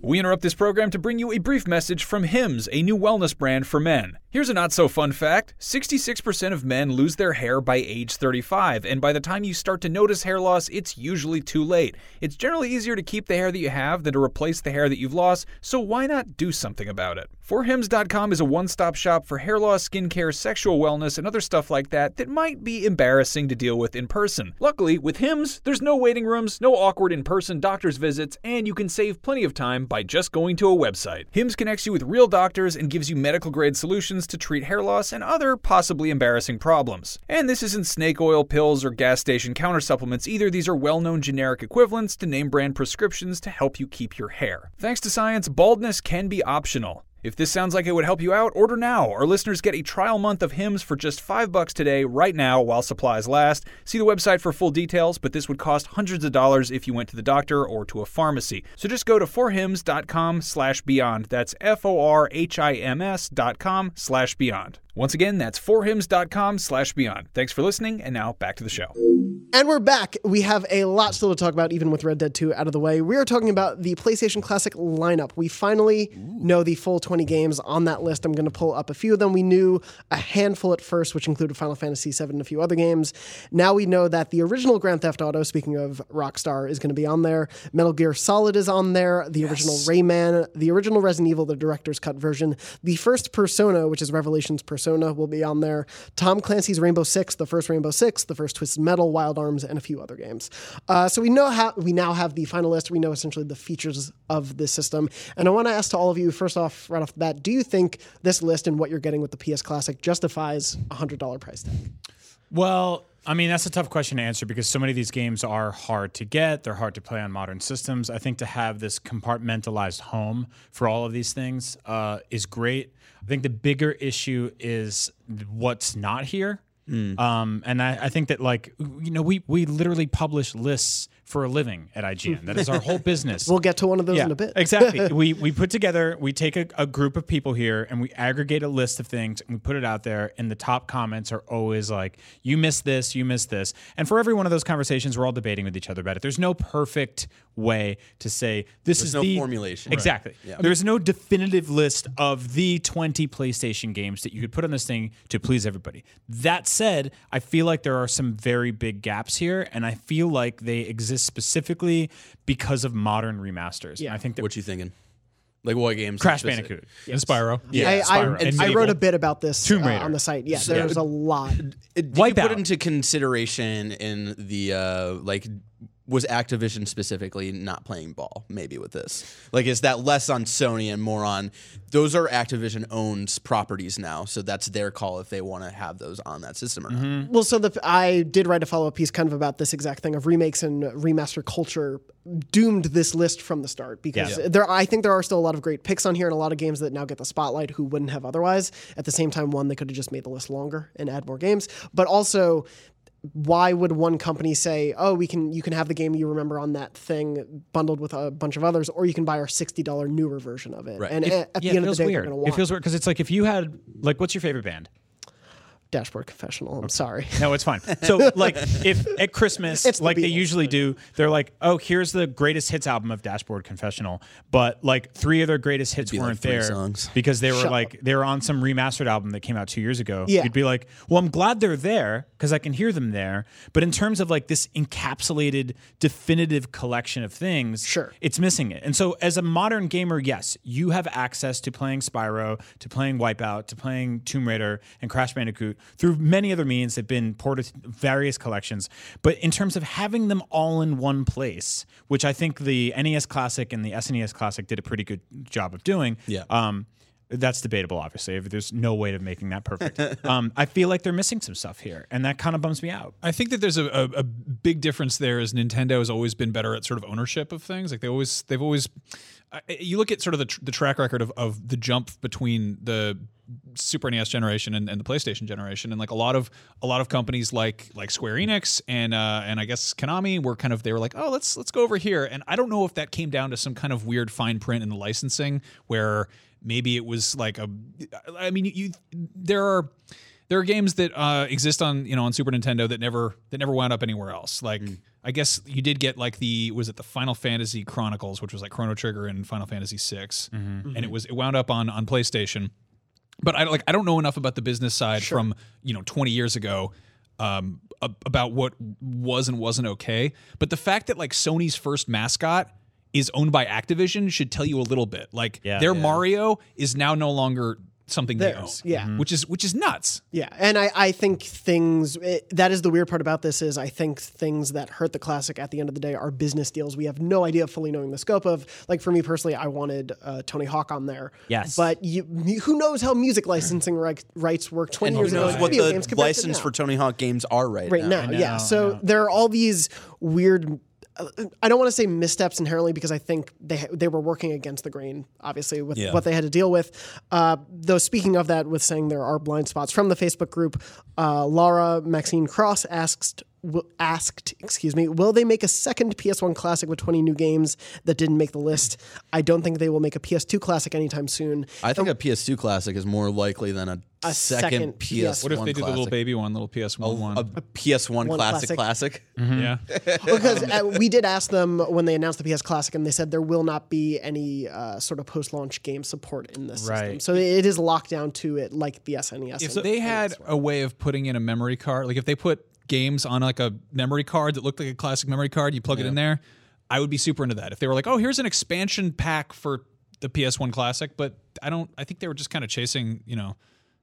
B: We interrupt this program to bring you a brief message from Hims, a new wellness brand for men. Here's a not so fun fact 66% of men lose their hair by age 35, and by the time you start to notice hair loss, it's usually too late. It's generally easier to keep the hair that you have than to replace the hair that you've lost, so why not do something about it? Forhims.com is a one stop shop for hair loss, skincare, sexual wellness, and other stuff like that that might be embarrassing to deal with in person. Luckily, with Hims, there's no waiting rooms, no awkward in person doctor's visits, and you can save plenty of time by just going to a website. Hims connects you with real doctors and gives you medical grade solutions to treat hair loss and other possibly embarrassing problems. And this isn't snake oil pills or gas station counter supplements either, these are well known generic equivalents to name brand prescriptions to help you keep your hair. Thanks to science, baldness can be optional. If this sounds like it would help you out, order now. Our listeners get a trial month of Hims for just 5 bucks today right now while supplies last. See the website for full details, but this would cost hundreds of dollars if you went to the doctor or to a pharmacy. So just go to forhims.com slash beyond. That's F-O-R-H-I-M-S dot com slash beyond. Once again, that's forhims.com slash beyond. Thanks for listening, and now back to the show.
D: And we're back. We have a lot still to talk about, even with Red Dead 2 out of the way. We are talking about the PlayStation Classic lineup. We finally know the full 20 games on that list. I'm going to pull up a few of them. We knew a handful at first, which included Final Fantasy VII and a few other games. Now we know that the original Grand Theft Auto, speaking of Rockstar, is going to be on there. Metal Gear Solid is on there. The original Rayman, the original Resident Evil, the director's cut version. The first Persona, which is Revelations Persona, will be on there. Tom Clancy's Rainbow Six, the first Rainbow Six, the first Twisted Metal, Wild Arms, and a few other games. Uh, so we know how we now have the final list. We know essentially the features of this system. And I want to ask to all of you, first off, right off the bat, do you think this list and what you're getting with the PS Classic justifies a hundred dollar price tag?
G: Well, I mean, that's a tough question to answer because so many of these games are hard to get. They're hard to play on modern systems. I think to have this compartmentalized home for all of these things uh, is great. I think the bigger issue is what's not here. Um, and I, I think that, like, you know, we, we literally publish lists for a living at IGN. That is our whole business.
D: We'll get to one of those in a bit.
G: exactly. we we put together, we take a, a group of people here and we aggregate a list of things and we put it out there. And the top comments are always like, "You missed this, you missed this." And for every one of those conversations, we're all debating with each other about it. There's no perfect way to say this
F: There's
G: is
F: no
G: the
F: formulation.
G: Exactly. There's no definitive list of the 20 PlayStation games that you could put on this thing to please everybody. That said, I feel like there are some very big gaps here, and I feel like they exist specifically because of modern remasters.
D: Yeah.
G: I think that
F: What you thinking? Like what games?
G: Crash
F: specific-
G: Bandicoot.
E: And Spyro.
G: Yeah,
D: I, I,
G: Spyro.
D: I wrote a bit about this
G: Tomb
D: uh, on the site. Yeah, there's a lot.
F: Did you
G: Wipeout.
F: put into consideration in the uh, like was Activision specifically not playing ball maybe with this? Like is that less on Sony and more on those are Activision owns properties now, so that's their call if they want to have those on that system or not. Mm-hmm.
D: Well, so the I did write a follow up piece kind of about this exact thing of remakes and remaster culture doomed this list from the start because
G: Yeah.
D: there I think there are still a lot of great picks on here and a lot of games that now get the spotlight who wouldn't have otherwise. At the same time, one they could have just made the list longer and add more games, but also why would one company say, "Oh, we can you can have the game you remember on that thing bundled with a bunch of others, or you can buy our sixty dollar newer version of it?"
F: Right.
D: And
G: If-
D: at, at
G: yeah,
D: the
G: it
D: end of
G: feels
D: the day,
G: weird.
D: they're going to
G: It feels weird because it's like if you had like, what's your favorite band?
D: Dashboard Confessional. I'm sorry.
G: No, it's fine. So, like, if at Christmas,
D: It's the
G: like they usually do, they're like, "Oh, here's the greatest hits album of Dashboard Confessional," but like three of their greatest hits weren't
F: three
G: there
F: songs.
G: because they were
D: Shut
G: like they were on some remastered album that came out two years ago.
D: Yeah.
G: You'd be like, "Well, I'm glad they're there because I can hear them there," but in terms of like this encapsulated, definitive collection of things,
D: Sure.
G: it's missing it. And so, as a modern gamer, yes, you have access to playing Spyro, to playing Wipeout, to playing Tomb Raider and Crash Bandicoot through many other means. They've been ported to various collections. But in terms of having them all in one place, which I think the NES Classic and the SNES Classic did a pretty good job of doing.
F: Yeah.
G: Um, that's debatable, obviously. There's no way of making that perfect. um, I feel like they're missing some stuff here, and that kind of bums me out.
E: I think that there's a, a, a big difference there. Is Nintendo has always been better at sort of ownership of things. Like they always, they've always. I- You look at sort of the, tr- the track record of, of the jump between the Super NES generation and, and the PlayStation generation, and like a lot of a lot of companies like like Square Enix and uh, and I guess Konami were kind of they were like, oh let's let's go over here, and I don't know if that came down to some kind of weird fine print in the licensing where maybe it was like a, I mean you there are there are games that uh, exist on you know on Super Nintendo that never that never wound up anywhere else. Like I guess you did get like the was it the Final Fantasy Chronicles, which was like Chrono Trigger and Final Fantasy 6 and it was it wound up on on PlayStation. But I like I don't know enough about the business side from you know 20 years ago um, about what was and wasn't okay. But the fact that like Sony's first mascot is owned by Activision should tell you a little bit. Like
G: Yeah.
E: their
G: Yeah.
E: Mario is now no longer something they own.
D: Theirs, yeah. Mhm.
E: which is which is nuts.
D: Yeah, and I, I think things it, that is the weird part about this is I think things that hurt the classic at the end of the day are business deals. We have no idea fully knowing the scope of. Like for me personally, I wanted uh, Tony Hawk on there.
G: Yes.
D: but you, you- who knows how music licensing ri- rights work twenty
F: And who
D: years ago?
F: knows
D: in
F: what
D: video
F: the
D: games
F: license for Tony Hawk games are right,
D: right
F: now?
D: now. yeah, so there are all these weird I don't want to say missteps inherently because I think they they were working against the grain, obviously, with
F: Yeah.
D: what they had to deal with. Uh, though, speaking of that, with saying there are blind spots from the Facebook group, uh, Laura Maxine Cross asked. Asked, excuse me, will they make a second PS1 classic with 20 new games that didn't make the list? I don't think they will make a PS2 classic anytime soon.
F: I think a PS2 classic is more likely than a,
D: A
F: second,
D: second
F: PS1
E: What if they did the little
F: classic.
E: baby one, little PS1 one?
F: a PS1
D: One
F: classic
D: classic.
F: classic?
E: yeah.
D: because uh, we did ask them when they announced the PS Classic, and they said there will not be any uh, sort of post-launch game support in this system.
G: Right.
D: So it is locked down to it, like the SNES.
E: if
D: and
E: they
D: NES
E: had
D: were.
E: a way of putting in a memory card, like if they put games on like a memory card that looked like a classic memory card, you plug it in there, I would be super into that. If they were like, oh, here's an expansion pack for the PS1 Classic, but I don't. I think they were just kind of chasing, you know,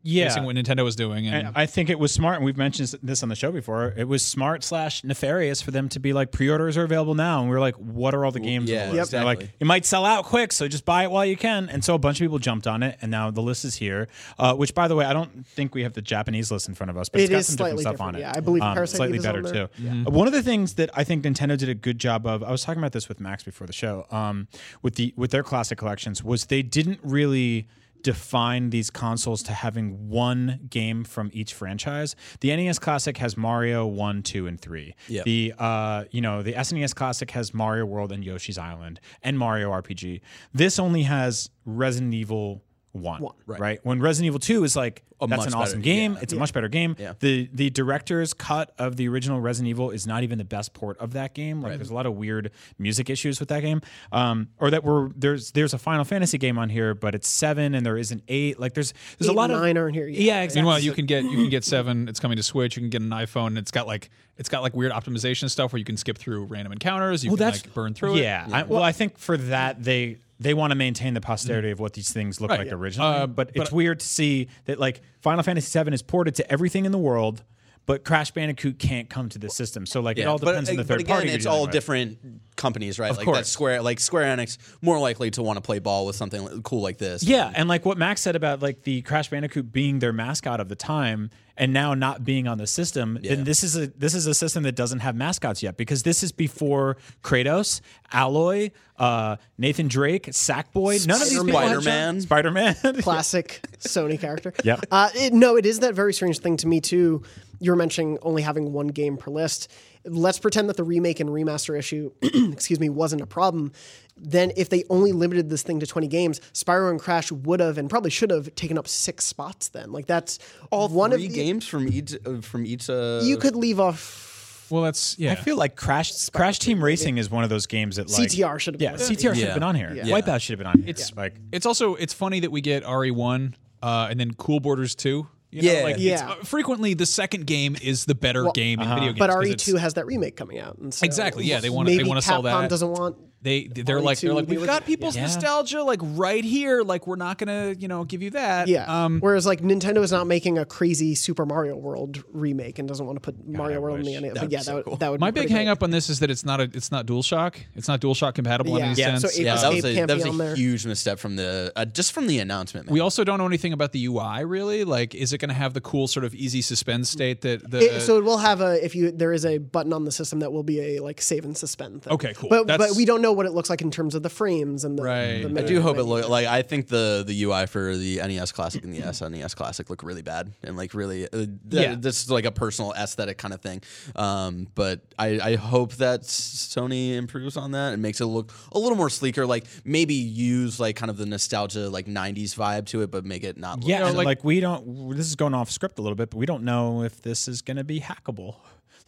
G: Yeah.
E: chasing what Nintendo was doing. And,
G: And I think it was smart, and we've mentioned this on the show before. It was smart slash nefarious for them to be like pre-orders are available now, and we were like, "What are all the games?"
F: yeah,
G: on the list? They're
F: exactly.
G: like, it might sell out quick, so just buy it while you can. And so a bunch of people jumped on it, and now the list is here. Uh, which, by the way, I don't think we have the Japanese list in front of us, but
D: It
G: it's got
D: is
G: some different
D: slightly
G: stuff on
D: different,
G: it.
D: yeah. I believe
G: um, slightly
D: Eve is
G: better
D: on there.
G: too. Uh, One of the things that I think Nintendo did a good job of, I was talking about this with Max before the show, um, with the with their classic collections, was they didn't really define these consoles to having one game from each franchise. The NES Classic has Mario 1, 2, and 3.
F: Yep.
G: The uh, you know, the SNES Classic has Mario World and Yoshi's Island and Mario RPG. This only has Resident Evil 1, right. When Resident Evil 2 is like
F: A
G: that's an awesome
F: better-
G: game.
F: yeah.
G: It's a much better game.
F: Yeah.
G: The the director's cut of the original Resident Evil is not even the best port of that game. Like there's a lot of weird music issues with that game. Um, or that we're there's there's a Final Fantasy game on here, but it's seven and there isn't eight. Like there's there's
D: Eight
G: a lot
D: and
G: of
D: nine aren't here yet.
G: Yeah, exactly.
E: Meanwhile, you can get you can get seven. It's coming to Switch. You can get an iPhone. And it's got like it's got like weird optimization stuff where you can skip through random encounters. You
G: well,
E: can
G: that's
E: like burn through it.
G: yeah. I, well, I think for that they they want to maintain the posterity of what these things look
E: Right,
G: like
E: yeah.
G: originally.
E: Uh,
G: but,
E: but-
G: it's weird to see that like Final Fantasy VII is ported to everything in the world. But Crash Bandicoot can't come to this system, so like it all depends
F: but,
G: on the
F: but
G: third
F: again,
G: party.
F: it's all
G: with.
F: different companies, right? like
E: course.
F: that's Square, like Square Enix, more likely to want to play ball with something cool like this.
G: Yeah, and like what Max said about like the Crash Bandicoot being their mascot of the time and now not being on the system,
F: Yeah.
G: then this is a this is a system that doesn't have mascots yet because this is before Kratos, Aloy, uh, Nathan Drake, Sackboy. None of these people
F: Spider-Man.
G: Spider Man.
D: classic Sony character.
G: Yep.
D: Uh, it, no, it is that very strange thing to me too. You were mentioning only having one game per list. Let's pretend that the remake and remaster issue, excuse me, wasn't a problem. Then, if they only limited this thing to 20 games, Spyro and Crash would have and probably should have taken up six spots. Then, like that's
F: all
D: one
F: three
D: of the,
F: games from each uh, from each. Uh,
D: You could leave off
E: Well, that's yeah.
G: I feel like Crash Crash Team Racing is one of those games that like
D: CTR should have.
G: Yeah,
D: been
G: CTR should have been on here.
F: Yeah.
G: Wipeout should have been on here.
E: It's
G: like
E: it's also it's funny that we get RE1 uh, and then Cool Boarders 2. You know,
F: Yeah.
E: like
D: Yeah.
E: It's, uh, frequently the second game is the better game in video games.
D: But RE2 has that remake coming out, and so
E: Exactly, yeah, they wanna- they
D: maybe
E: wanna sell
D: Capcom
E: that.
D: Doesn't want
E: they they're like they're like we've got people's
G: Yeah.
E: nostalgia like right here. Like we're not gonna you know give you that.
D: Yeah.
E: Um,
D: Whereas like Nintendo is not making a crazy Super Mario World remake and doesn't want to put Mario
G: I
D: World in
G: wish.
D: the NES. But
F: That'd
D: yeah,
F: be
D: that would
F: cool.
D: that would
E: my
D: be
E: big
D: pretty
E: hang up on this is that it's not a it's not DualShock. It's not DualShock compatible
D: Yeah.
E: in any
D: Yeah,
E: sense.
D: so
F: yeah, that was a that was a huge misstep from the uh, just from the announcement. Man.
E: we also don't know anything about the UI really. Like, is it going to have the cool sort of easy suspend state that the
D: It- so it will have a if you there is a button on the system that will be a like save and suspend thing.
E: Okay, cool.
D: But but we don't know what it looks like in terms of the frames and the.
E: Right.
D: the
E: I
F: I do hope it
D: menu.
F: look like I think the the UI for the NES Classic and the SNES Classic look really bad and like really uh, th-
E: Yeah.
F: this is like a personal aesthetic kind of thing. Um, but I, I hope that Sony improves on that and makes it look a little more sleeker. Like maybe use like kind of the nostalgia like '90s vibe to it, but make it not. Look
G: Yeah, and
E: like-
G: like, we don't. This is going off script a little bit, but we don't know if this is going to be hackable.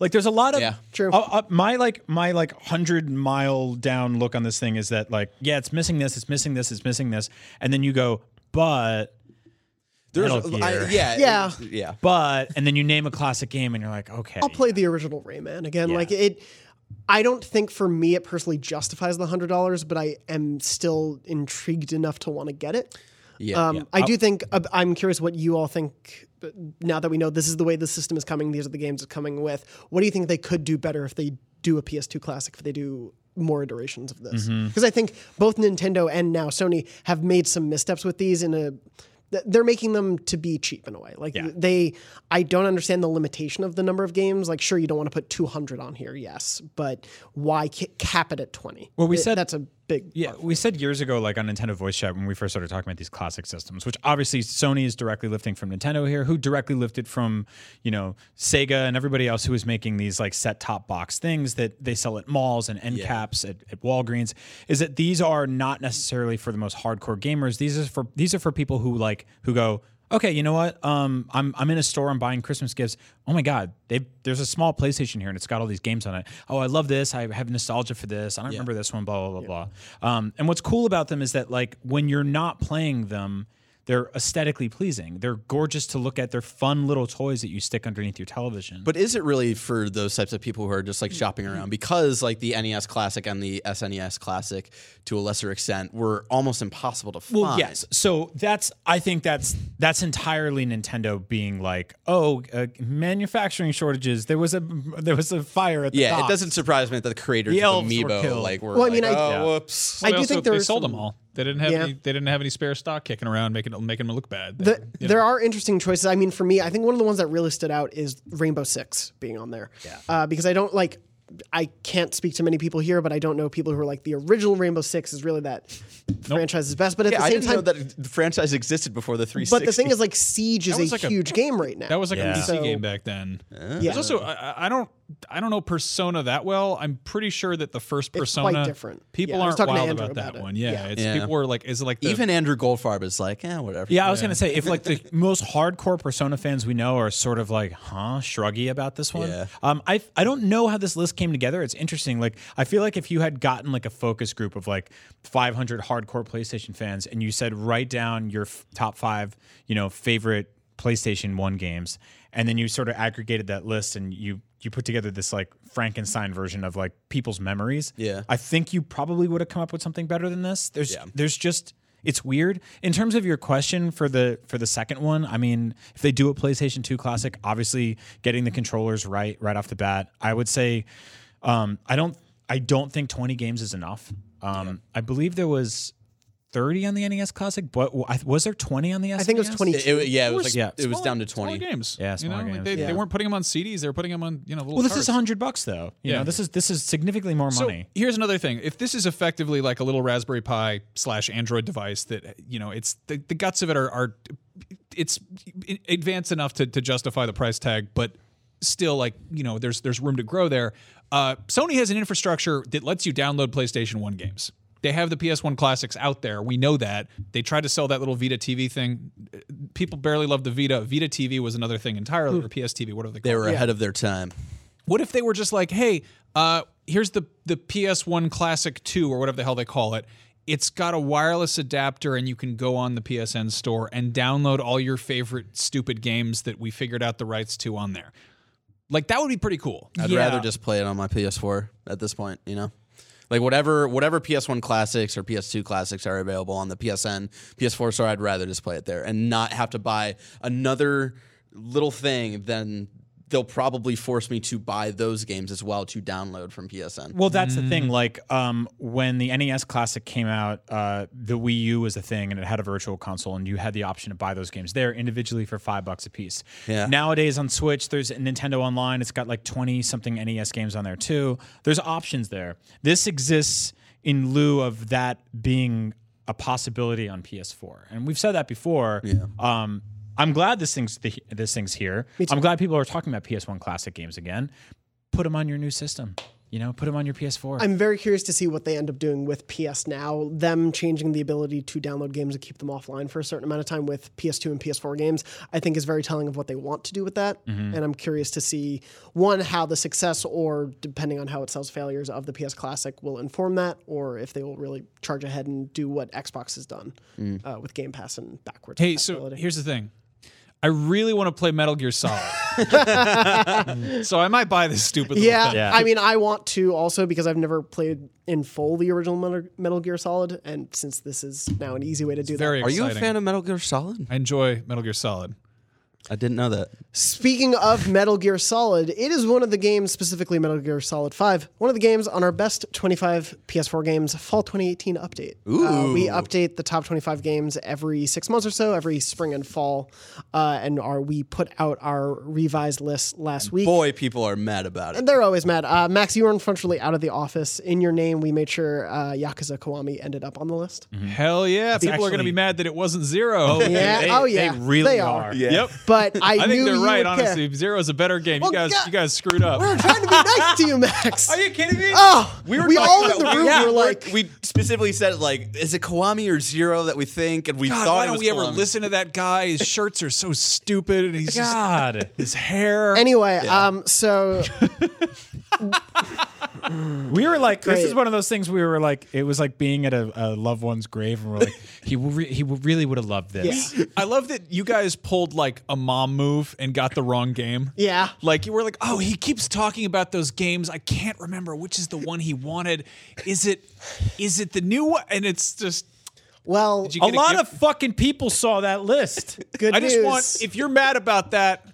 G: Like, there's a lot of
F: Yeah.
D: True.
G: Uh, uh, my like my like hundred mile down look on this thing is that like yeah, it's missing this, it's missing this, it's missing this, and then you go, but
F: There's,
G: Metal
F: I- yeah,
D: Yeah.
F: yeah.
G: but, and then you name a classic game, and you're like, okay,
D: I'll play the original Rayman again.
G: Yeah.
D: Like it. I don't think for me it personally justifies the hundred dollars, but I am still intrigued enough to want to get it.
F: Yeah,
D: Um,
F: yeah.
D: I do think uh, I'm curious what you all think. Now that we know this is the way the system is coming, these are the games it's coming with. What do you think they could do better if they do a PS2 classic? If they do more iterations of this? Because
G: Mm-hmm.
D: I think both Nintendo and now Sony have made some missteps with these in a They're making them to be cheap in a way. Like
G: Yeah.
D: they, I don't understand the limitation of the number of games. Like, sure, you don't want to put 200 on here, yes, but why cap it at 20?
G: Well, we
D: It-
G: said-
D: that's a big.
G: Yeah, we said years ago, like on Nintendo Voice Chat, when we first started talking about these classic systems, which obviously Sony is directly lifting from Nintendo here, who directly lifted from, you know, Sega and everybody else who is making these like set top box things that they sell at malls and end caps at, at Walgreens, is that these are not necessarily for the most hardcore gamers. These are for these are for people who like who go, okay, you know what? Um, I'm I'm in a store. I'm buying Christmas gifts. Oh my God, they there's a small PlayStation here and it's got all these games on it. Oh, I love this. I have nostalgia for this. I don't remember this one. Blah blah blah blah. Um, and what's cool about them is that like when you're not playing them. They're aesthetically pleasing. They're gorgeous to look at. They're fun little toys that you stick underneath your television.
F: But is it really for those types of people who are just like shopping around? Because like the NES Classic and the SNES Classic, to a lesser extent, were almost impossible to find.
G: Well, yes. So that's I think that's that's entirely Nintendo being like, oh, uh, manufacturing shortages. There was a there was a fire at the
F: Yeah, it doesn't surprise me that the creators
G: The
F: of
G: elves were killed.
F: like were
D: Well, I
F: like,
D: mean, I-
F: oh,
D: Yeah.
F: whoops.
D: I do
E: also,
D: think there
E: they
D: was
E: sold
D: some-
E: them all. They didn't have
D: Yeah.
E: any. They didn't have any spare stock kicking around, making it making them look bad.
D: The, there are interesting choices. I mean, for me, I think one of the ones that really stood out is Rainbow Six being on there. Yeah. Uh, because I don't like, I can't speak to many people here, but I don't know people who are like the original Rainbow Six is really that franchise is best. But at
F: Yeah,
D: the
F: I
D: same
F: didn't know
D: time,
F: that the franchise existed before the 360.
D: but the thing is, like Siege is a
E: like a-
D: huge game right now.
E: That was like
G: Yeah.
E: a PC
D: So-
E: game back then.
D: yeah.
E: There's also I, I- I don't I don't know Persona that well. I'm pretty sure that the first
D: It's
E: Persona
D: quite different.
E: People
D: Yeah,
E: aren't
D: talking
E: wild
D: Andrew
E: about,
D: about
E: that
D: it.
E: one. Yeah,
D: Yeah.
E: it's
F: Yeah.
E: people were like, is it like the,
F: even Andrew Goldfarb is like, eh, whatever.
G: Yeah, I was gonna say if like the most hardcore Persona fans we know are sort of like, huh, shruggy about this one.
F: Yeah.
G: Um, I I don't know how this list came together. It's interesting. Like I feel like if you had gotten like a focus group of like 500 hardcore PlayStation fans and you said write down your f- top five, you know, favorite PlayStation One games, and then you sort of aggregated that list and you you put together this like Frankenstein version of like people's memories.
F: Yeah.
G: I think you probably would have come up with something better than this. There's
F: Yeah.
G: there's just it's weird in terms of your question for the for the second one. I mean, if they do a PlayStation 2 classic, obviously getting the controllers right right off the bat, I would say um, I don't I don't think 20 games is enough. Um, I believe there was 30 on the NES Classic, but was there 20 on the SNES?
D: I think it was 20.
F: It- it- yeah, it was
E: Or
F: like
G: yeah,
F: it was down to 20.
E: games.
G: Yeah,
E: you know?
G: games.
E: They,
D: Yeah.
E: they weren't putting them on CDs. They were putting them on you know little.
G: Well, this
E: cards.
G: is 100 bucks though. You
E: Yeah.
G: know, this is this is significantly more
E: So
G: money.
E: here's another thing: if this is effectively like a little Raspberry Pi slash Android device, that you know, it's the, the guts of it are, are it's advanced enough to, to justify the price tag, but still, like you know, there's there's room to grow there. Uh, Sony has an infrastructure that lets you download PlayStation One games. They have the PS1 classics out there. We know that. They tried to sell that little Vita TV thing. People barely love the Vita. Vita TV was another thing entirely, or PS TV, whatever they call
F: They
E: it.
F: were ahead of their time.
E: What if they were just like, hey, uh, here's the the PS1 Classic 2 or whatever the hell they call it. It's got a wireless adapter and you can go on the PSN store and download all your favorite stupid games that we figured out the rights to on there. Like that would be pretty cool.
F: I'd
G: Yeah.
F: rather just play it on my PS4 at this point, you know? Like whatever whatever PS1 classics or PS2 classics are available on the PSN, PS4 store, I'd rather just play it there and not have to buy another little thing then they'll probably force me to buy those games as well to download from PSN.
G: Well, that's the
E: Mm.
G: thing. Like, um, when the NES Classic came out, uh, the Wii U was a thing, and it had a virtual console, and you had the option to buy those games there individually for five bucks a piece.
F: Yeah.
G: Nowadays on Switch, there's Nintendo Online. It's got like twenty something NES games on there too. There's options there. This exists in lieu of that being a possibility on PS4, and we've said that before. Yeah. Um, I'm glad this thing's the, this thing's here. I'm glad people are talking about PS1 classic games again. Put them on your new system. You know, put them on your PS4.
D: I'm very curious to see what they end up doing with PS Now. Them changing the ability to download games and keep them offline for a certain amount of time with PS2 and PS4 games, I think is very telling of what they want to do with that.
G: Mm-hmm.
D: And I'm curious to see one how the success or depending on how it sells failures of the PS Classic will inform that, or if they will really charge ahead and do what Xbox has done uh, with Game Pass and backwards.
E: Hey, so here's the thing. I really want to play Metal Gear Solid. so I might buy this stupid little
D: Yeah,
E: thing.
G: Yeah.
D: I mean, I want to also because I've never played in full the original Metal, Metal Gear Solid, and since this is now an easy way to do
E: Very
F: Are you a
E: exciting.
F: fan of Metal Gear Solid?
E: I enjoy Metal Gear Solid.
F: I didn't know that.
D: Speaking of Metal Gear Solid, it is one of the games, specifically Metal Gear Solid 5, one of the games on our best 25 PS4 games fall 2018 update. Uh, we update the top 25 games every six months or so, every spring and fall, uh, and our, we put out our revised list last week.
F: Boy, people are mad about it.
D: And they're always mad. Uh, Max, you were unfortunately out of the office. In your name, we made sure uh, Yakuza Kiwami ended up on the list.
E: Hell yeah! People are going to be mad that it wasn't zero.
D: Yeah.
G: They-
D: oh,
G: they
D: yeah.
G: really
D: they
G: are.
E: Yep.
D: But I,
E: I think they're right.
D: Honestly, care.
E: Honestly, Zero's a better game.
D: Well,
E: you guys,
D: God-
E: you guys screwed up.
D: We were trying to be nice to you, Max.
G: Are you kidding me?
D: Oh, we,
F: talking
D: all in the room
F: yeah,
D: were
F: we're-
D: like,
F: we specifically said like, is it Kiwami or Zero that we think? And we
E: God,
F: thought
E: why don't we ever listen to that guy? His shirts are so stupid, and he's just
G: God.
E: his hair.
D: anyway, um, so
G: We were like, this is one of those things we were like, it was like being at a, a loved one's grave, and we're like, he will re- he will- really would have loved this.
D: Yeah.
E: I love that you guys pulled like a mom move and got the wrong game.
D: yeah.
E: Like you were like, oh, he keeps talking about those games. I can't remember which is the one he wanted. Is it, is it the new one? And it's just
D: Well,
G: A lot
E: gift?
G: of fucking people saw that list.
D: good
E: I just want. If you're mad about that,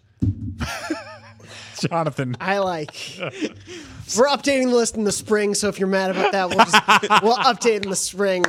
G: Jonathan.
D: I like. We're updating the list in the spring, so if you're mad about that, we'll just we'll update in the spring.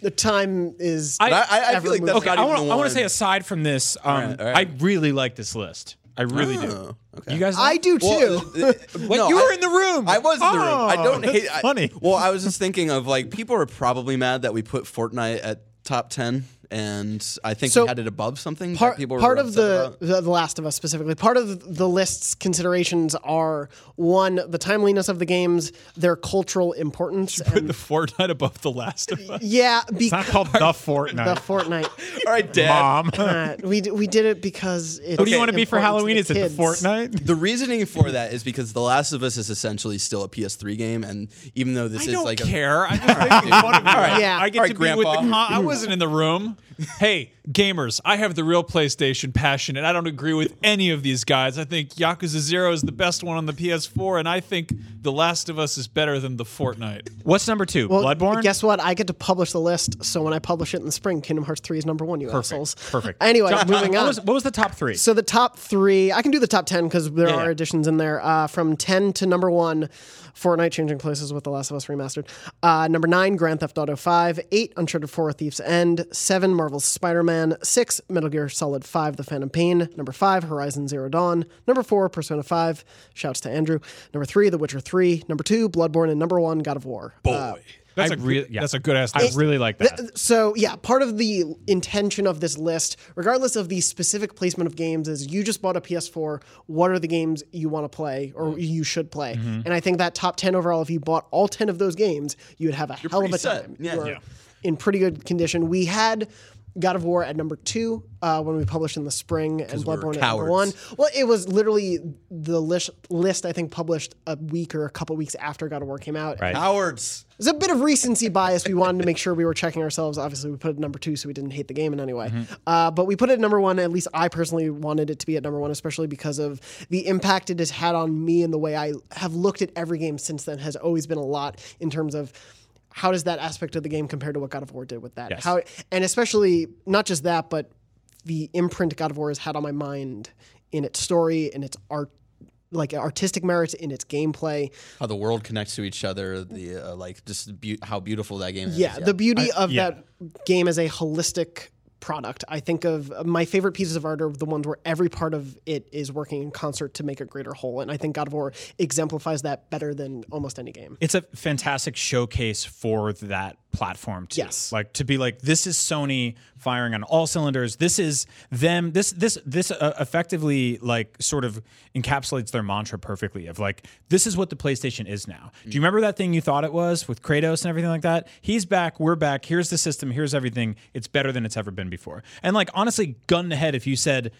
D: The time is.
G: I-
F: I, I, I feel like that's.
G: Okay,
F: not
G: I
F: even
G: want
F: the
G: to I want
F: one.
G: to say aside from this, um,
F: right, all right.
G: I really like this list. I really do.
F: Oh, okay.
G: You guys,
D: I do too.
F: Well, uh, no,
G: you
F: I-
G: were in the room.
F: I was in the room. I
G: Oh,
F: don't
G: that's
F: hate. I-
G: funny.
F: well, I was just thinking of like people are probably mad that we put Fortnite at top ten, and I think
D: So,
F: we had it above something.
D: part,
F: that people were
D: part of the,
F: about.
D: the the Last of Us specifically, part of the list's considerations are one, the timeliness of the games, their cultural importance,
E: put
D: and
E: the Fortnite above the Last of Us.
D: yeah,
G: it's not
D: because
G: called the Fortnite.
D: the Fortnite.
F: All right, Dad.
G: Mom.
D: Uh, we d- we did it because it's
G: Who do you want to be for Halloween?
D: the
G: Is it the. Fortnite?
F: The reasoning for that is because The Last of Us is essentially still a PS3 game, and even though this
E: I
F: is
E: don't
F: like
E: care. I'm just making fun of you.
D: Yeah.
E: I get
F: All right,
E: to be with the.
F: Grandpa.
E: Con- I wasn't in the room. Hey, gamers! I have the real PlayStation passion, and I don't agree with any of these guys. I think Yakuza Zero is the best one on the PS4, and I think The Last of Us is better than the Fortnite.
G: What's number two?
D: Well,
G: Bloodborne.
D: Guess what? I get to publish the list, so when I publish it in the spring, Kingdom Hearts 3 is number one, you assholes.
G: Perfect.
D: Anyway,
G: John,
D: moving
G: what
D: on.
G: Was, what was the top three?
D: So the top three, I can do the top ten because there
G: Yeah,
D: are
G: yeah.
D: additions in there. Uh, from ten to number one, Fortnite changing places with The Last of Us remastered. Uh, number nine, Grand Theft Auto Five. Eight, Uncharted Four: Thief's End. Seven, Marvel's Spider-Man. Six, Metal Gear Solid Five: The Phantom Pain. Number five, Horizon Zero Dawn. Number four, Persona Five. Shouts to Andrew. Number three, The Witcher Three. Number two, Bloodborne, and number one, God of War. Uh,
E: That's
G: I
E: a
G: really-
E: good.
G: yeah.
E: That's a good ass.
G: I really like that.
D: Th- So yeah, part of the intention of this list, regardless of the specific placement of games, is you just bought a PS4. What are the games you want to play or you should play?
F: Mm-hmm.
D: And I think that top ten overall, if you bought all ten of those games, you would have a hell of a
F: set.
D: time.
F: Yeah.
D: You are
F: Yeah.
D: in pretty good condition. We had. God of War at number two uh, when we published in the spring, and
F: we're
D: Bloodborne at number one. Well, it was literally the list, list I think published a week or a couple weeks after God of War came out.
G: Right.
F: Cowards.
D: There's a bit of recency bias. We wanted to make sure we were checking ourselves. Obviously, we put it at number two so we didn't hate the game in any way. Uh, but we put it at number one. At least I personally wanted it to be at number one, especially because of the impact it has had on me and the way I have looked at every game since then has always been a lot in terms of how does that aspect of the game compare to what God of War did with that?
G: Yes.
D: How and especially not just that, but the imprint God of War has had on my mind in its story, in its art, like artistic merits, in its gameplay.
F: How the world connects to each other. The uh, like just be- how beautiful that game is.
D: Yeah, the beauty of
G: yeah.
D: that game as a holistic product. I think of uh, my favorite pieces of art are the ones where every part of it is working in concert to make a greater whole. And I think God of War exemplifies that better than almost any game.
G: it's a fantastic showcase for that platform too.
D: Yes.
G: like to be like this is Sony firing on all cylinders. This is them. This this this uh, effectively like sort of encapsulates their mantra perfectly. Of like this is what the PlayStation is now. Do you remember that thing you thought it was with Kratos and everything like that? He's back. We're back. Here's the system. Here's everything. It's better than it's ever been before. And like honestly, gun to head, if you said.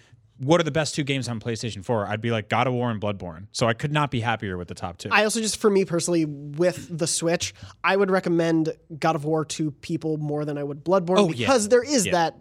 G: What are the best two games on PlayStation 4? I'd be like God of War and Bloodborne. So I could not be happier with the top two.
D: I also just, for me personally, with the Switch, I would recommend God of War to people more than I would Bloodborne
G: Oh, yeah.
D: because there is
G: Yeah.
D: that.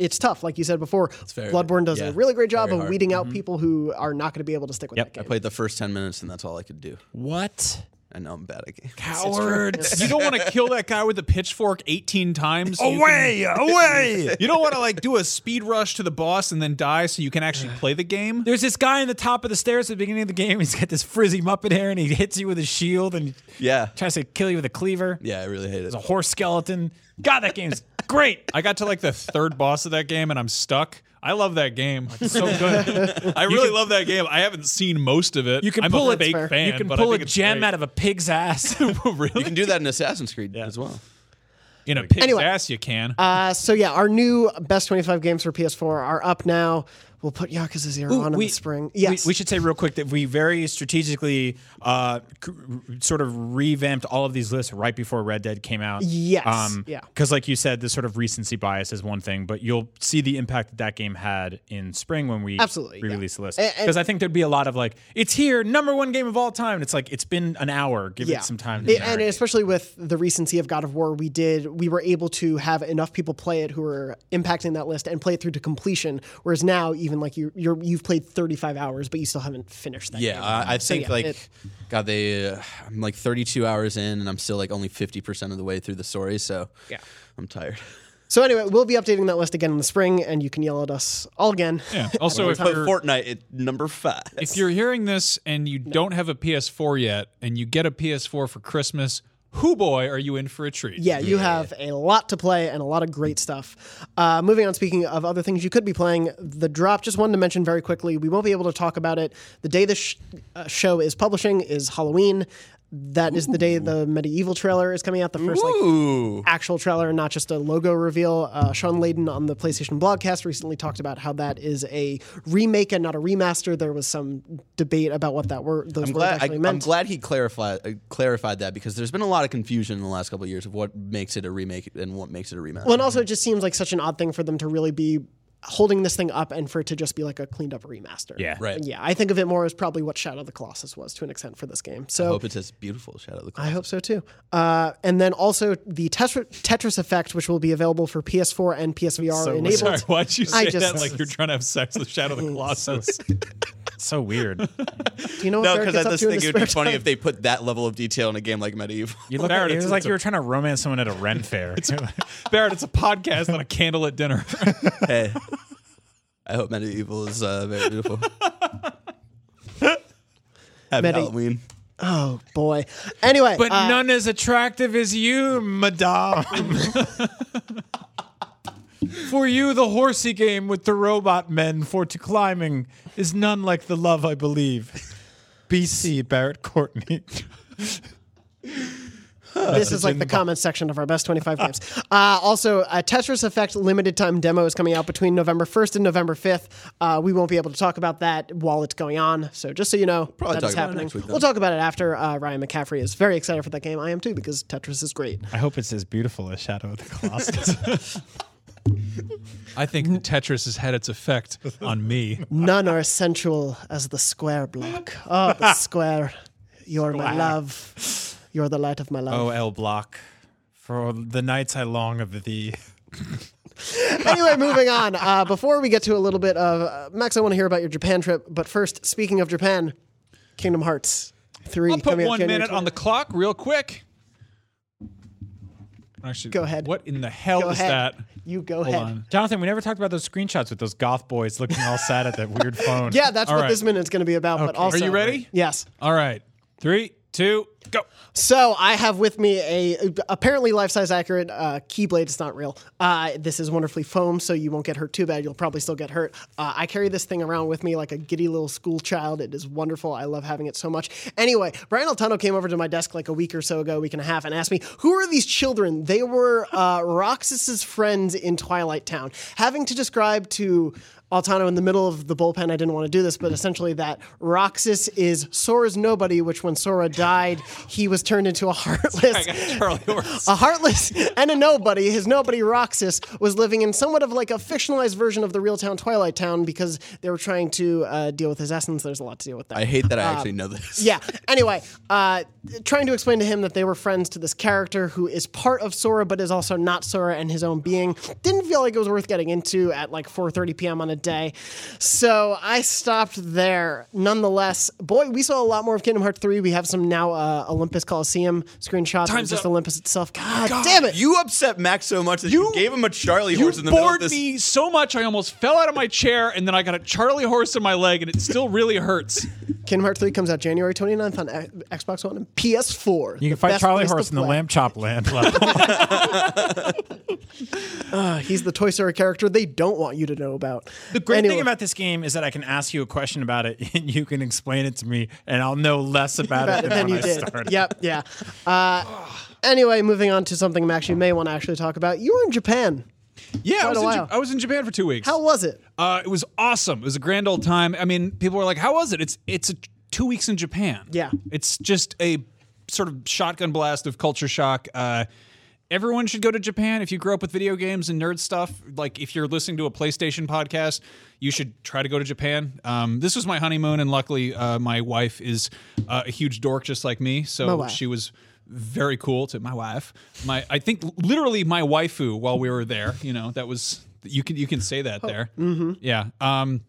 D: It's tough, like you said before.
F: very-
D: Bloodborne does
F: yeah,
D: a really great job of weeding out mm-hmm. people who are not going to be able to stick with
G: Yep.
D: that
F: I played the first ten minutes, and that's all I could do.
G: what?
F: I know I'm bad at games.
E: Cowards. you don't want to kill that guy with a pitchfork 18 times. so you
G: Away, away.
E: You don't want to like do a speed rush to the boss and then die so you can actually play the game.
G: There's this guy in the top of the stairs at the beginning of the game. He's got this frizzy Muppet hair and he hits you with his shield and
F: Yeah.
G: tries to kill you with a cleaver.
F: Yeah, I really hate it.
G: There's a horse skeleton. God, that game's great.
E: I got to like the third boss of that game and I'm stuck. I love that game. It's so good. I really love that game. I haven't seen most of it.
G: You can
E: I'm
G: pull
E: a
G: it-
E: fake
D: fair.
E: fan.
G: You can
E: but
G: pull
E: I
G: a
E: think it's
G: gem
E: great.
G: out of a pig's ass.
E: really?
F: You can do that in Assassin's Creed as well.
E: In a pig's
D: Anyway.
E: ass, you can.
D: Uh, so yeah, our new best 25 games for PS4 are up now. We'll put Yakuza Zero on in the spring.
G: we-
D: Yes.
G: We, should say real quick that we very strategically uh, c- sort of revamped all of these lists right before Red Dead came out.
D: Yes, yeah.
G: Because, like you said, the sort of recency bias is one thing, but you'll see the impact that that game had in spring when we
D: Absolutely, yeah.
G: re-release the list. Because I think there'd be a lot of like, it's here, number one game of all time. And it's like it's been an hour. Give
D: yeah.
G: it some time.
D: It- and especially with the recency of God of War, we did we were able to have enough people play it who were impacting that list and play it through to completion. Whereas now, even like you you're, you've played 35 hours, but you still haven't finished that.
F: Yeah,
D: game.
F: I, I
D: So,
F: think
D: yeah,
F: like,
D: it-
F: God, they. Uh, I'm like 32 hours in, and I'm still like only 50 percent of the way through the story. So
D: Yeah.
F: I'm tired.
D: So anyway, we'll be updating that list again in the spring, and you can yell at us all again.
E: yeah. Also, if
F: But
E: you're,
F: Fortnite at number five.
E: if you're hearing this and you don't have a PS4 yet and you get a PS4 for Christmas, who boy are you in for a treat?
D: Yeah, you have a lot to play and a lot of great stuff. Uh, moving on, speaking of other things you could be playing, the drop. Just wanted to mention very quickly. We won't be able to talk about it. The day this sh- uh, show is publishing is Halloween. That is the day the MediEvil trailer is coming out. The first like actual trailer, not just a logo reveal. Uh, Shawn Layden on the PlayStation Blogcast recently talked about how that is a remake and not a remaster. There was some debate about what that were those
F: I'm
D: words
F: glad. I,
D: actually
F: I'm glad he clarified uh, clarified that because there's been a lot of confusion in the last couple of years of what makes it a remake and what makes it a remaster.
D: Well, and also it just seems like such an odd thing for them to really be holding this thing up and for it to just be like a cleaned up remaster.
G: Yeah.
F: Right.
D: And yeah, I think of it more as probably what Shadow of the Colossus was to an extent for this game. So I
F: hope it's as beautiful, Shadow of the Colossus.
D: I hope so too. Uh, and then also the Tetris, Tetris Effect, which will be available for PS4 and PSVR
G: So
D: enabled.
E: Sorry, why'd you
D: I
E: say
D: just-
E: that like you're trying to have sex with Shadow of the Colossus?
G: so weird.
D: Do you know what
F: No, because I just think it would be funny
D: time?
F: if they put that level of detail in a game like MediEvil.
G: You look
E: Barrett,
G: like, it
E: it's-
G: was like
E: it's
G: you
E: a-
G: were trying to romance someone at a Ren fair.
E: Barrett, it's a podcast, not a candlelit dinner.
F: hey, I hope MediEvil is uh, very beautiful. Happy
D: Medi-
F: Halloween.
D: Oh boy. Anyway,
G: but
D: uh,
G: none as attractive as you, madame. for you, the horsey game with the robot men for to climbing is none like the love I believe. BC Barrett Courtney.
D: this is like the comments section of our best 25 games. Uh, also, a Tetris Effect limited time demo is coming out between November 1st and November 5th. Uh, we won't be able to talk about that while it's going on. So just so you know,
F: Probably
D: that
F: talk
D: is
F: about it
D: happening.
F: week,
D: we'll talk about it after. Uh, Ryan McCaffrey is very excited for that game. I am too because Tetris is great.
G: I hope it's as beautiful as Shadow of the Colossus.
E: I think Tetris has had its effect on me.
D: None are as sensual as the square block. Oh, the square. You're my love. You're the light of my life.
G: oh, L Block. For the nights I long of thee.
D: anyway, moving on. Uh, before we get to a little bit of uh, Max, I want to hear about your Japan trip. But first, speaking of Japan, Kingdom Hearts three.
E: I'll put
D: coming out
E: one
D: January
E: minute on the clock, real quick. Actually,
D: Go ahead.
E: What in the hell
D: Go
E: is
D: ahead.
E: that?
D: You go
E: Hold
D: ahead.
E: on.
G: Jonathan, we never talked about those screenshots with those goth boys looking all sad at that weird phone.
D: Yeah, that's
E: All
D: what
E: right.
D: this minute's going to be about. But
G: Okay.
D: also,
E: Are you ready?
D: Yes.
E: All right, three, two, go.
D: So I have with me a apparently life size accurate uh, keyblade. It's not real. Uh, this is wonderfully foam, so you won't get hurt too bad. You'll probably still get hurt. Uh, I carry this thing around with me like a giddy little school child. It is wonderful. I love having it so much. Anyway, Brian Altano came over to my desk like a week or so ago, week and a half, and asked me, "Who are these children?" They were uh, Roxas's friends in Twilight Town. Having to describe to Altano in the middle of the bullpen. I didn't want to do this, but essentially that Roxas is Sora's nobody, which when Sora died, he was turned into a heartless.
E: Charlie Horse.
D: A heartless and a nobody. His nobody Roxas was living in somewhat of like a fictionalized version of the real town Twilight Town because they were trying to uh, deal with his essence. There's a lot to deal with that.
F: I hate that I actually know this.
D: Yeah. Anyway, uh, trying to explain to him that they were friends to this character who is part of Sora but is also not Sora and his own being. Didn't feel like it was worth getting into at like 4:30 p.m. on a day, so I stopped there. Nonetheless, boy, we saw a lot more of Kingdom Hearts 3. We have some now uh, Olympus Coliseum screenshots of
E: Time's
D: just
E: up.
D: Olympus itself. God, damn it!
F: You upset Max so much that you, gave him a Charlie horse in the middle of
E: bored
F: this.
E: me so much I almost fell out of my chair and then I got a Charlie horse in my leg and it still really hurts.
D: Kingdom Hearts 3 comes out January 29th on X- Xbox One and PS4.
G: You can fight
D: best
G: Charlie Horse in the
D: play.
G: Lamb Chop Land level.
D: Uh, he's the Toy Story character they don't want you to know about.
G: The great
D: Anyway.
G: thing about this game is that I can ask you a question about it and you can explain it to me, and I'll know less about it than,
D: than
G: when
D: you
G: I
D: did.
G: started.
D: Yep, yeah. Uh, anyway, moving on to something Max you may want to actually talk about. You were in Japan.
E: Yeah, I was, in,
D: while.
E: Ja- I was in Japan for two weeks.
D: How was it?
E: Uh, it was awesome. It was a grand old time. I mean, people were like, "How was it?" It's it's a, two weeks in Japan.
D: Yeah.
E: it's just a sort of shotgun blast of culture shock. Uh, everyone should go to Japan if you grew up with video games and nerd stuff. Like if you're listening to a PlayStation podcast, you should try to go to Japan. Um, this was my honeymoon, and luckily, uh, my wife is uh, a huge dork just like me, so she was very cool to my wife. My I think literally my waifu while we were there. You know that was you can you can say that there. Mm-hmm. Yeah. Um,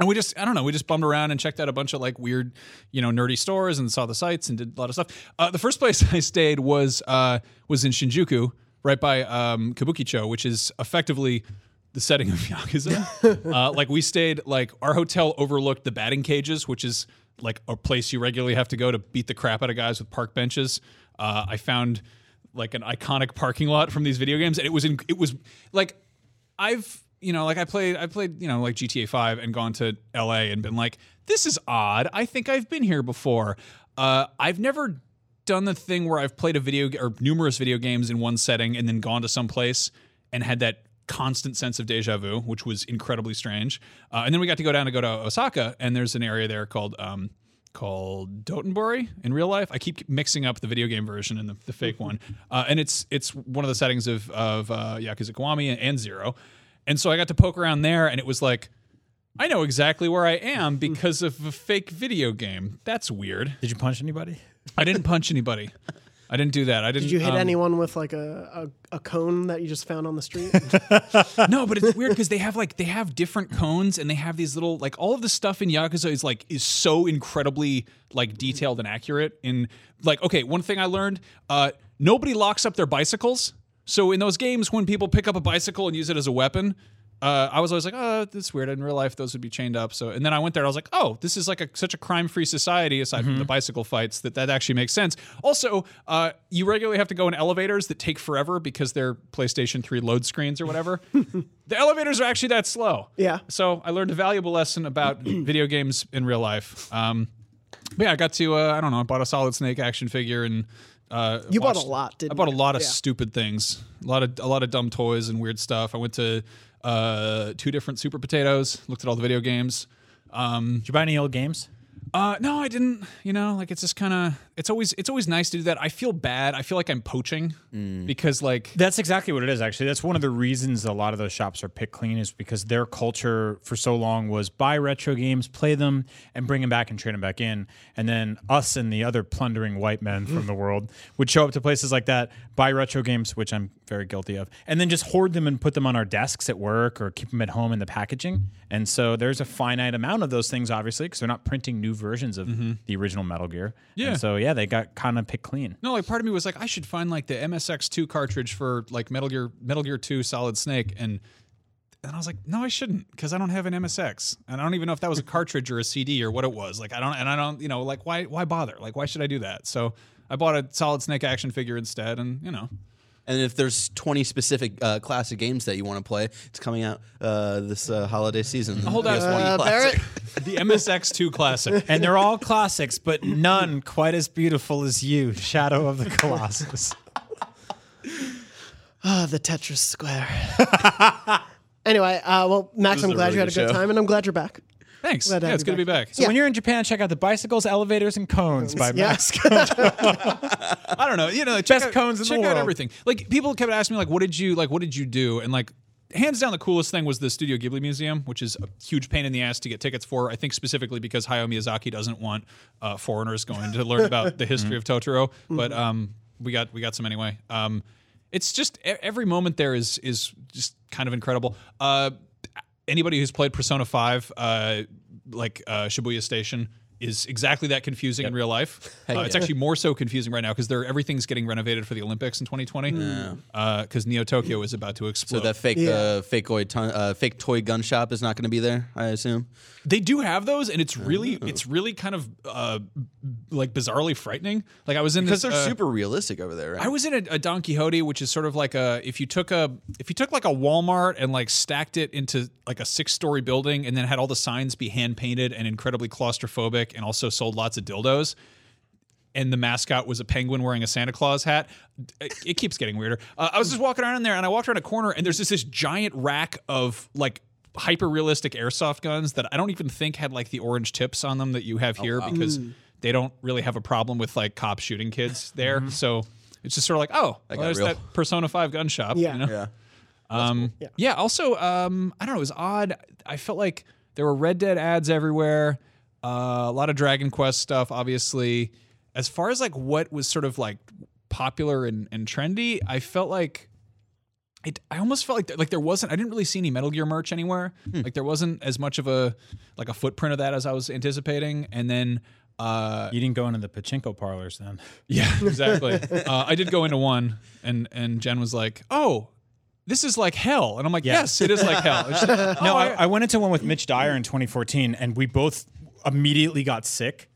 E: and we just I don't know we just bummed around and checked out a bunch of like weird you know nerdy stores and saw the sights and did a lot of stuff. Uh, the first place I stayed was uh, was in Shinjuku, right by um, Kabukicho, which is effectively the setting of Yakuza. uh, like we stayed like our hotel overlooked the batting cages, which is like a place you regularly have to go to beat the crap out of guys with park benches. Uh, I found like an iconic parking lot from these video games, and it was in, it was like I've you know like I played I played you know like GTA 5 and gone to LA and been like this is odd. I think I've been here before. Uh, I've never done the thing where I've played a video or numerous video games in one setting and then gone to some place and had that constant sense of deja vu, which was incredibly strange. Uh, and then we got to go down to go to Osaka, and there's an area there called um, called Dotonbori in real life. I keep mixing up the video game version and the, the fake one, uh, and it's it's one of the settings of of uh, Yakuza Kiwami and Zero. And so I got to poke around there, and it was like. I know exactly where I am because of a fake video game. That's weird.
G: Did you punch anybody?
E: I didn't punch anybody. I didn't do that. I didn't.
D: Did you hit
E: um,
D: anyone with like a, a, a cone that you just found on the street?
E: No, but it's weird because they have like they have different cones and they have these little like all of the stuff in Yakuza is like is so incredibly like detailed and accurate. In like okay, one thing I learned, uh, nobody locks up their bicycles. So in those games, when people pick up a bicycle and use it as a weapon. Uh, I was always like, oh, that's weird. In real life, those would be chained up. So, and then I went there. I was like, oh, this is like a, such a crime-free society. Aside from the bicycle fights, that that actually makes sense. Also, uh, you regularly have to go in elevators that take forever because they're PlayStation 3 load screens or whatever. the elevators are actually that slow.
D: Yeah.
E: So I learned a valuable lesson about video games in real life. Um, but yeah, I got to uh, I don't know, I bought a Solid Snake action figure and. Uh,
D: You bought a lot, didn't
E: I bought a lot of
D: Yeah.
E: stupid things, a lot of a lot of dumb toys and weird stuff. I went to uh, two different Super Potatoes, looked at all the video games. Um,
G: Did you buy any old games?
E: Uh, no, I didn't. You know, like it's just kind of it's always it's always nice to do that. I feel bad. I feel like I'm poaching because like
G: That's exactly what it is, actually. That's one of the reasons a lot of those shops are picked clean, is because their culture for so long was buy retro games, play them, and bring them back and trade them back in. And then us and the other plundering white men from the world would show up to places like that, buy retro games, which I'm very guilty of, and then just hoard them and put them on our desks at work or keep them at home in the packaging. And so there's a finite amount of those things, obviously, because they're not printing new versions of mm-hmm. the original Metal Gear.
E: Yeah.
G: And so, yeah, they got kind of picked clean.
E: No, like part of me was like, I should find like the MSX2 cartridge for like Metal Gear Metal Gear 2 Solid Snake, and and I was like, no, I shouldn't because I don't have an MSX, and I don't even know if that was a cartridge or a CD or what it was. Like I don't, and I don't, you know, like why why bother? Like why should I do that? So I bought a Solid Snake action figure instead, and you know,
F: And if there's 20 specific uh, classic games that you want to play, it's coming out uh, this uh, holiday season.
E: Hold on.
D: Uh. Barrett,
E: the MSX2 classic.
G: and they're all classics, but none quite as beautiful as you, Shadow of the Colossus.
D: Ah, the Tetris square. anyway, uh, well, Max, I'm glad
F: really
D: you had a
F: good
D: good
F: show.
D: time, and I'm glad you're back.
E: Thanks.
D: Glad to
E: yeah,
D: have
E: it's
D: you
E: good to be
D: back.
E: back.
G: So when you're in Japan, check out the bicycles, elevators, and cones by
D: Yeah.
G: Max.
E: I don't know. You know, check
G: Best
E: out,
G: cones in the
E: check out everything. Like people kept asking me, like, what did you like? What did you do? And like, hands down the coolest thing was the Studio Ghibli Museum, which is a huge pain in the ass to get tickets for. I think specifically because Hayao Miyazaki doesn't want uh, foreigners going to learn about the history of Totoro. But um, we got we got some anyway. Um, it's just e- every moment there is is just kind of incredible. Uh, anybody who's played Persona Five, uh, like uh, Shibuya Station. Is exactly that confusing in real life. Uh, it's actually more so confusing right now because everything's getting renovated for the Olympics in 2020. Because Neo Tokyo is about to explode.
F: So that fake
D: Yeah.
F: uh, fake toy ton- uh, fake toy gun shop is not going to be there. I assume.
E: They do have those, and it's really, it's really kind of uh, like bizarrely frightening. Like I was in
F: Because
E: this,
F: they're
E: uh,
F: super realistic over there, right?
E: I was in a, a Don Quijote, which is sort of like a if you took a if you took like a Walmart and like stacked it into like a six story building, and then had all the signs be hand painted and incredibly claustrophobic, and also sold lots of dildos. And the mascot was a penguin wearing a Santa Claus hat. It, it keeps getting weirder. Uh, I was just walking around in there, and I walked around a corner, and there's just this giant rack of like hyper realistic airsoft guns that I don't even think had like the orange tips on them that you have here because they don't really have a problem with like cops shooting kids there. So it's just sort of like, oh, well, there's
F: real.
E: that Persona Five gun shop.
D: Yeah.
E: you know?
F: yeah.
E: Um, yeah. Also, um, I don't know. It was odd. I felt like there were Red Dead ads everywhere. Uh, a lot of Dragon Quest stuff, obviously. As far as like what was sort of like popular and, and trendy, I felt like it. I almost felt like th- like there wasn't. I didn't really see any Metal Gear merch anywhere. Like there wasn't as much of a like a footprint of that as I was anticipating. And then. Uh,
G: You didn't go into the pachinko parlors then.
E: yeah, exactly. uh, I did go into one, and and Jen was like, "Oh, this is like hell," and I'm like,
G: Yeah.
E: "Yes, it is like hell." Just-
G: No,
E: oh,
G: I, I went into one with Mitch Dyer in 2014, and we both immediately got sick.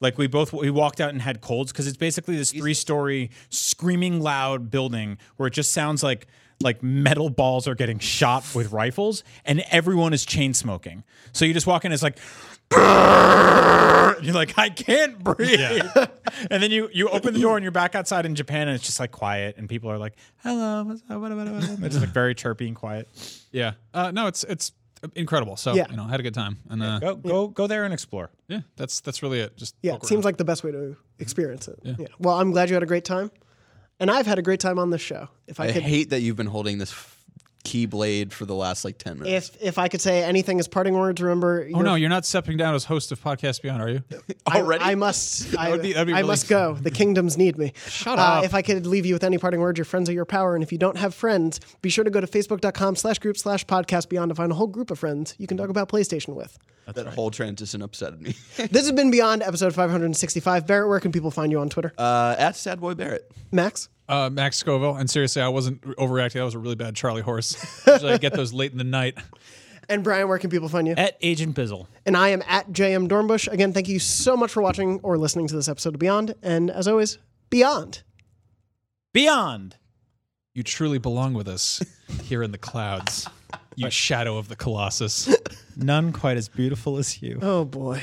G: Like we both we walked out and had colds because it's basically this three-story screaming loud building where it just sounds like like metal balls are getting shot with rifles, and everyone is chain smoking. So you just walk in, it's like. You're like, I can't breathe. and then you you open the door and you're back outside in Japan and it's just like quiet and people are like, hello, what's up, what up, what up, what up?" It's just like very chirpy and quiet.
E: yeah. Uh, no, it's it's incredible. So
D: Yeah.
E: you know, I had a good time, and uh,
G: Go go go there and explore.
E: yeah, that's that's really it. Just
D: Yeah, it seems
E: around.
D: like the best way to experience it. Yeah. Well, I'm glad you had a great time, and I've had a great time on this show. If I,
F: I
D: could,
F: hate that you've been holding this f- keyblade for the last like ten minutes.
D: if if I could say anything as parting words, remember.
E: Oh no, you're not stepping down as host of Podcast Beyond, are you?
D: I,
F: Already?
D: I must. I,
E: would be- that'd be
D: I
E: really-
D: must go. The kingdoms need me.
E: Shut
D: Uh,
E: up.
D: if I could leave you with any parting words, your friends are your power. And if you don't have friends, be sure to go to facebook.com slash group slash podcast beyond to find a whole group of friends you can talk about PlayStation with.
F: that whole transition upset me.
D: This has been Beyond episode 565. Barrett, where can people find you on Twitter?
F: uh, at Sadboy Barrett.
D: Max?
E: Uh, Max Scoville, and seriously, I wasn't overreacting. That was a really bad Charlie horse. Usually I get those late in the night.
D: And Brian, where can people find you?
G: At Agent Bizzle.
D: And I am at JM Dornbush. Again, thank you so much for watching or listening to this episode of Beyond. And as always, Beyond.
G: Beyond.
E: You truly belong with us here in the clouds. You shadow of the Colossus.
G: None quite as beautiful as you.
D: Oh boy.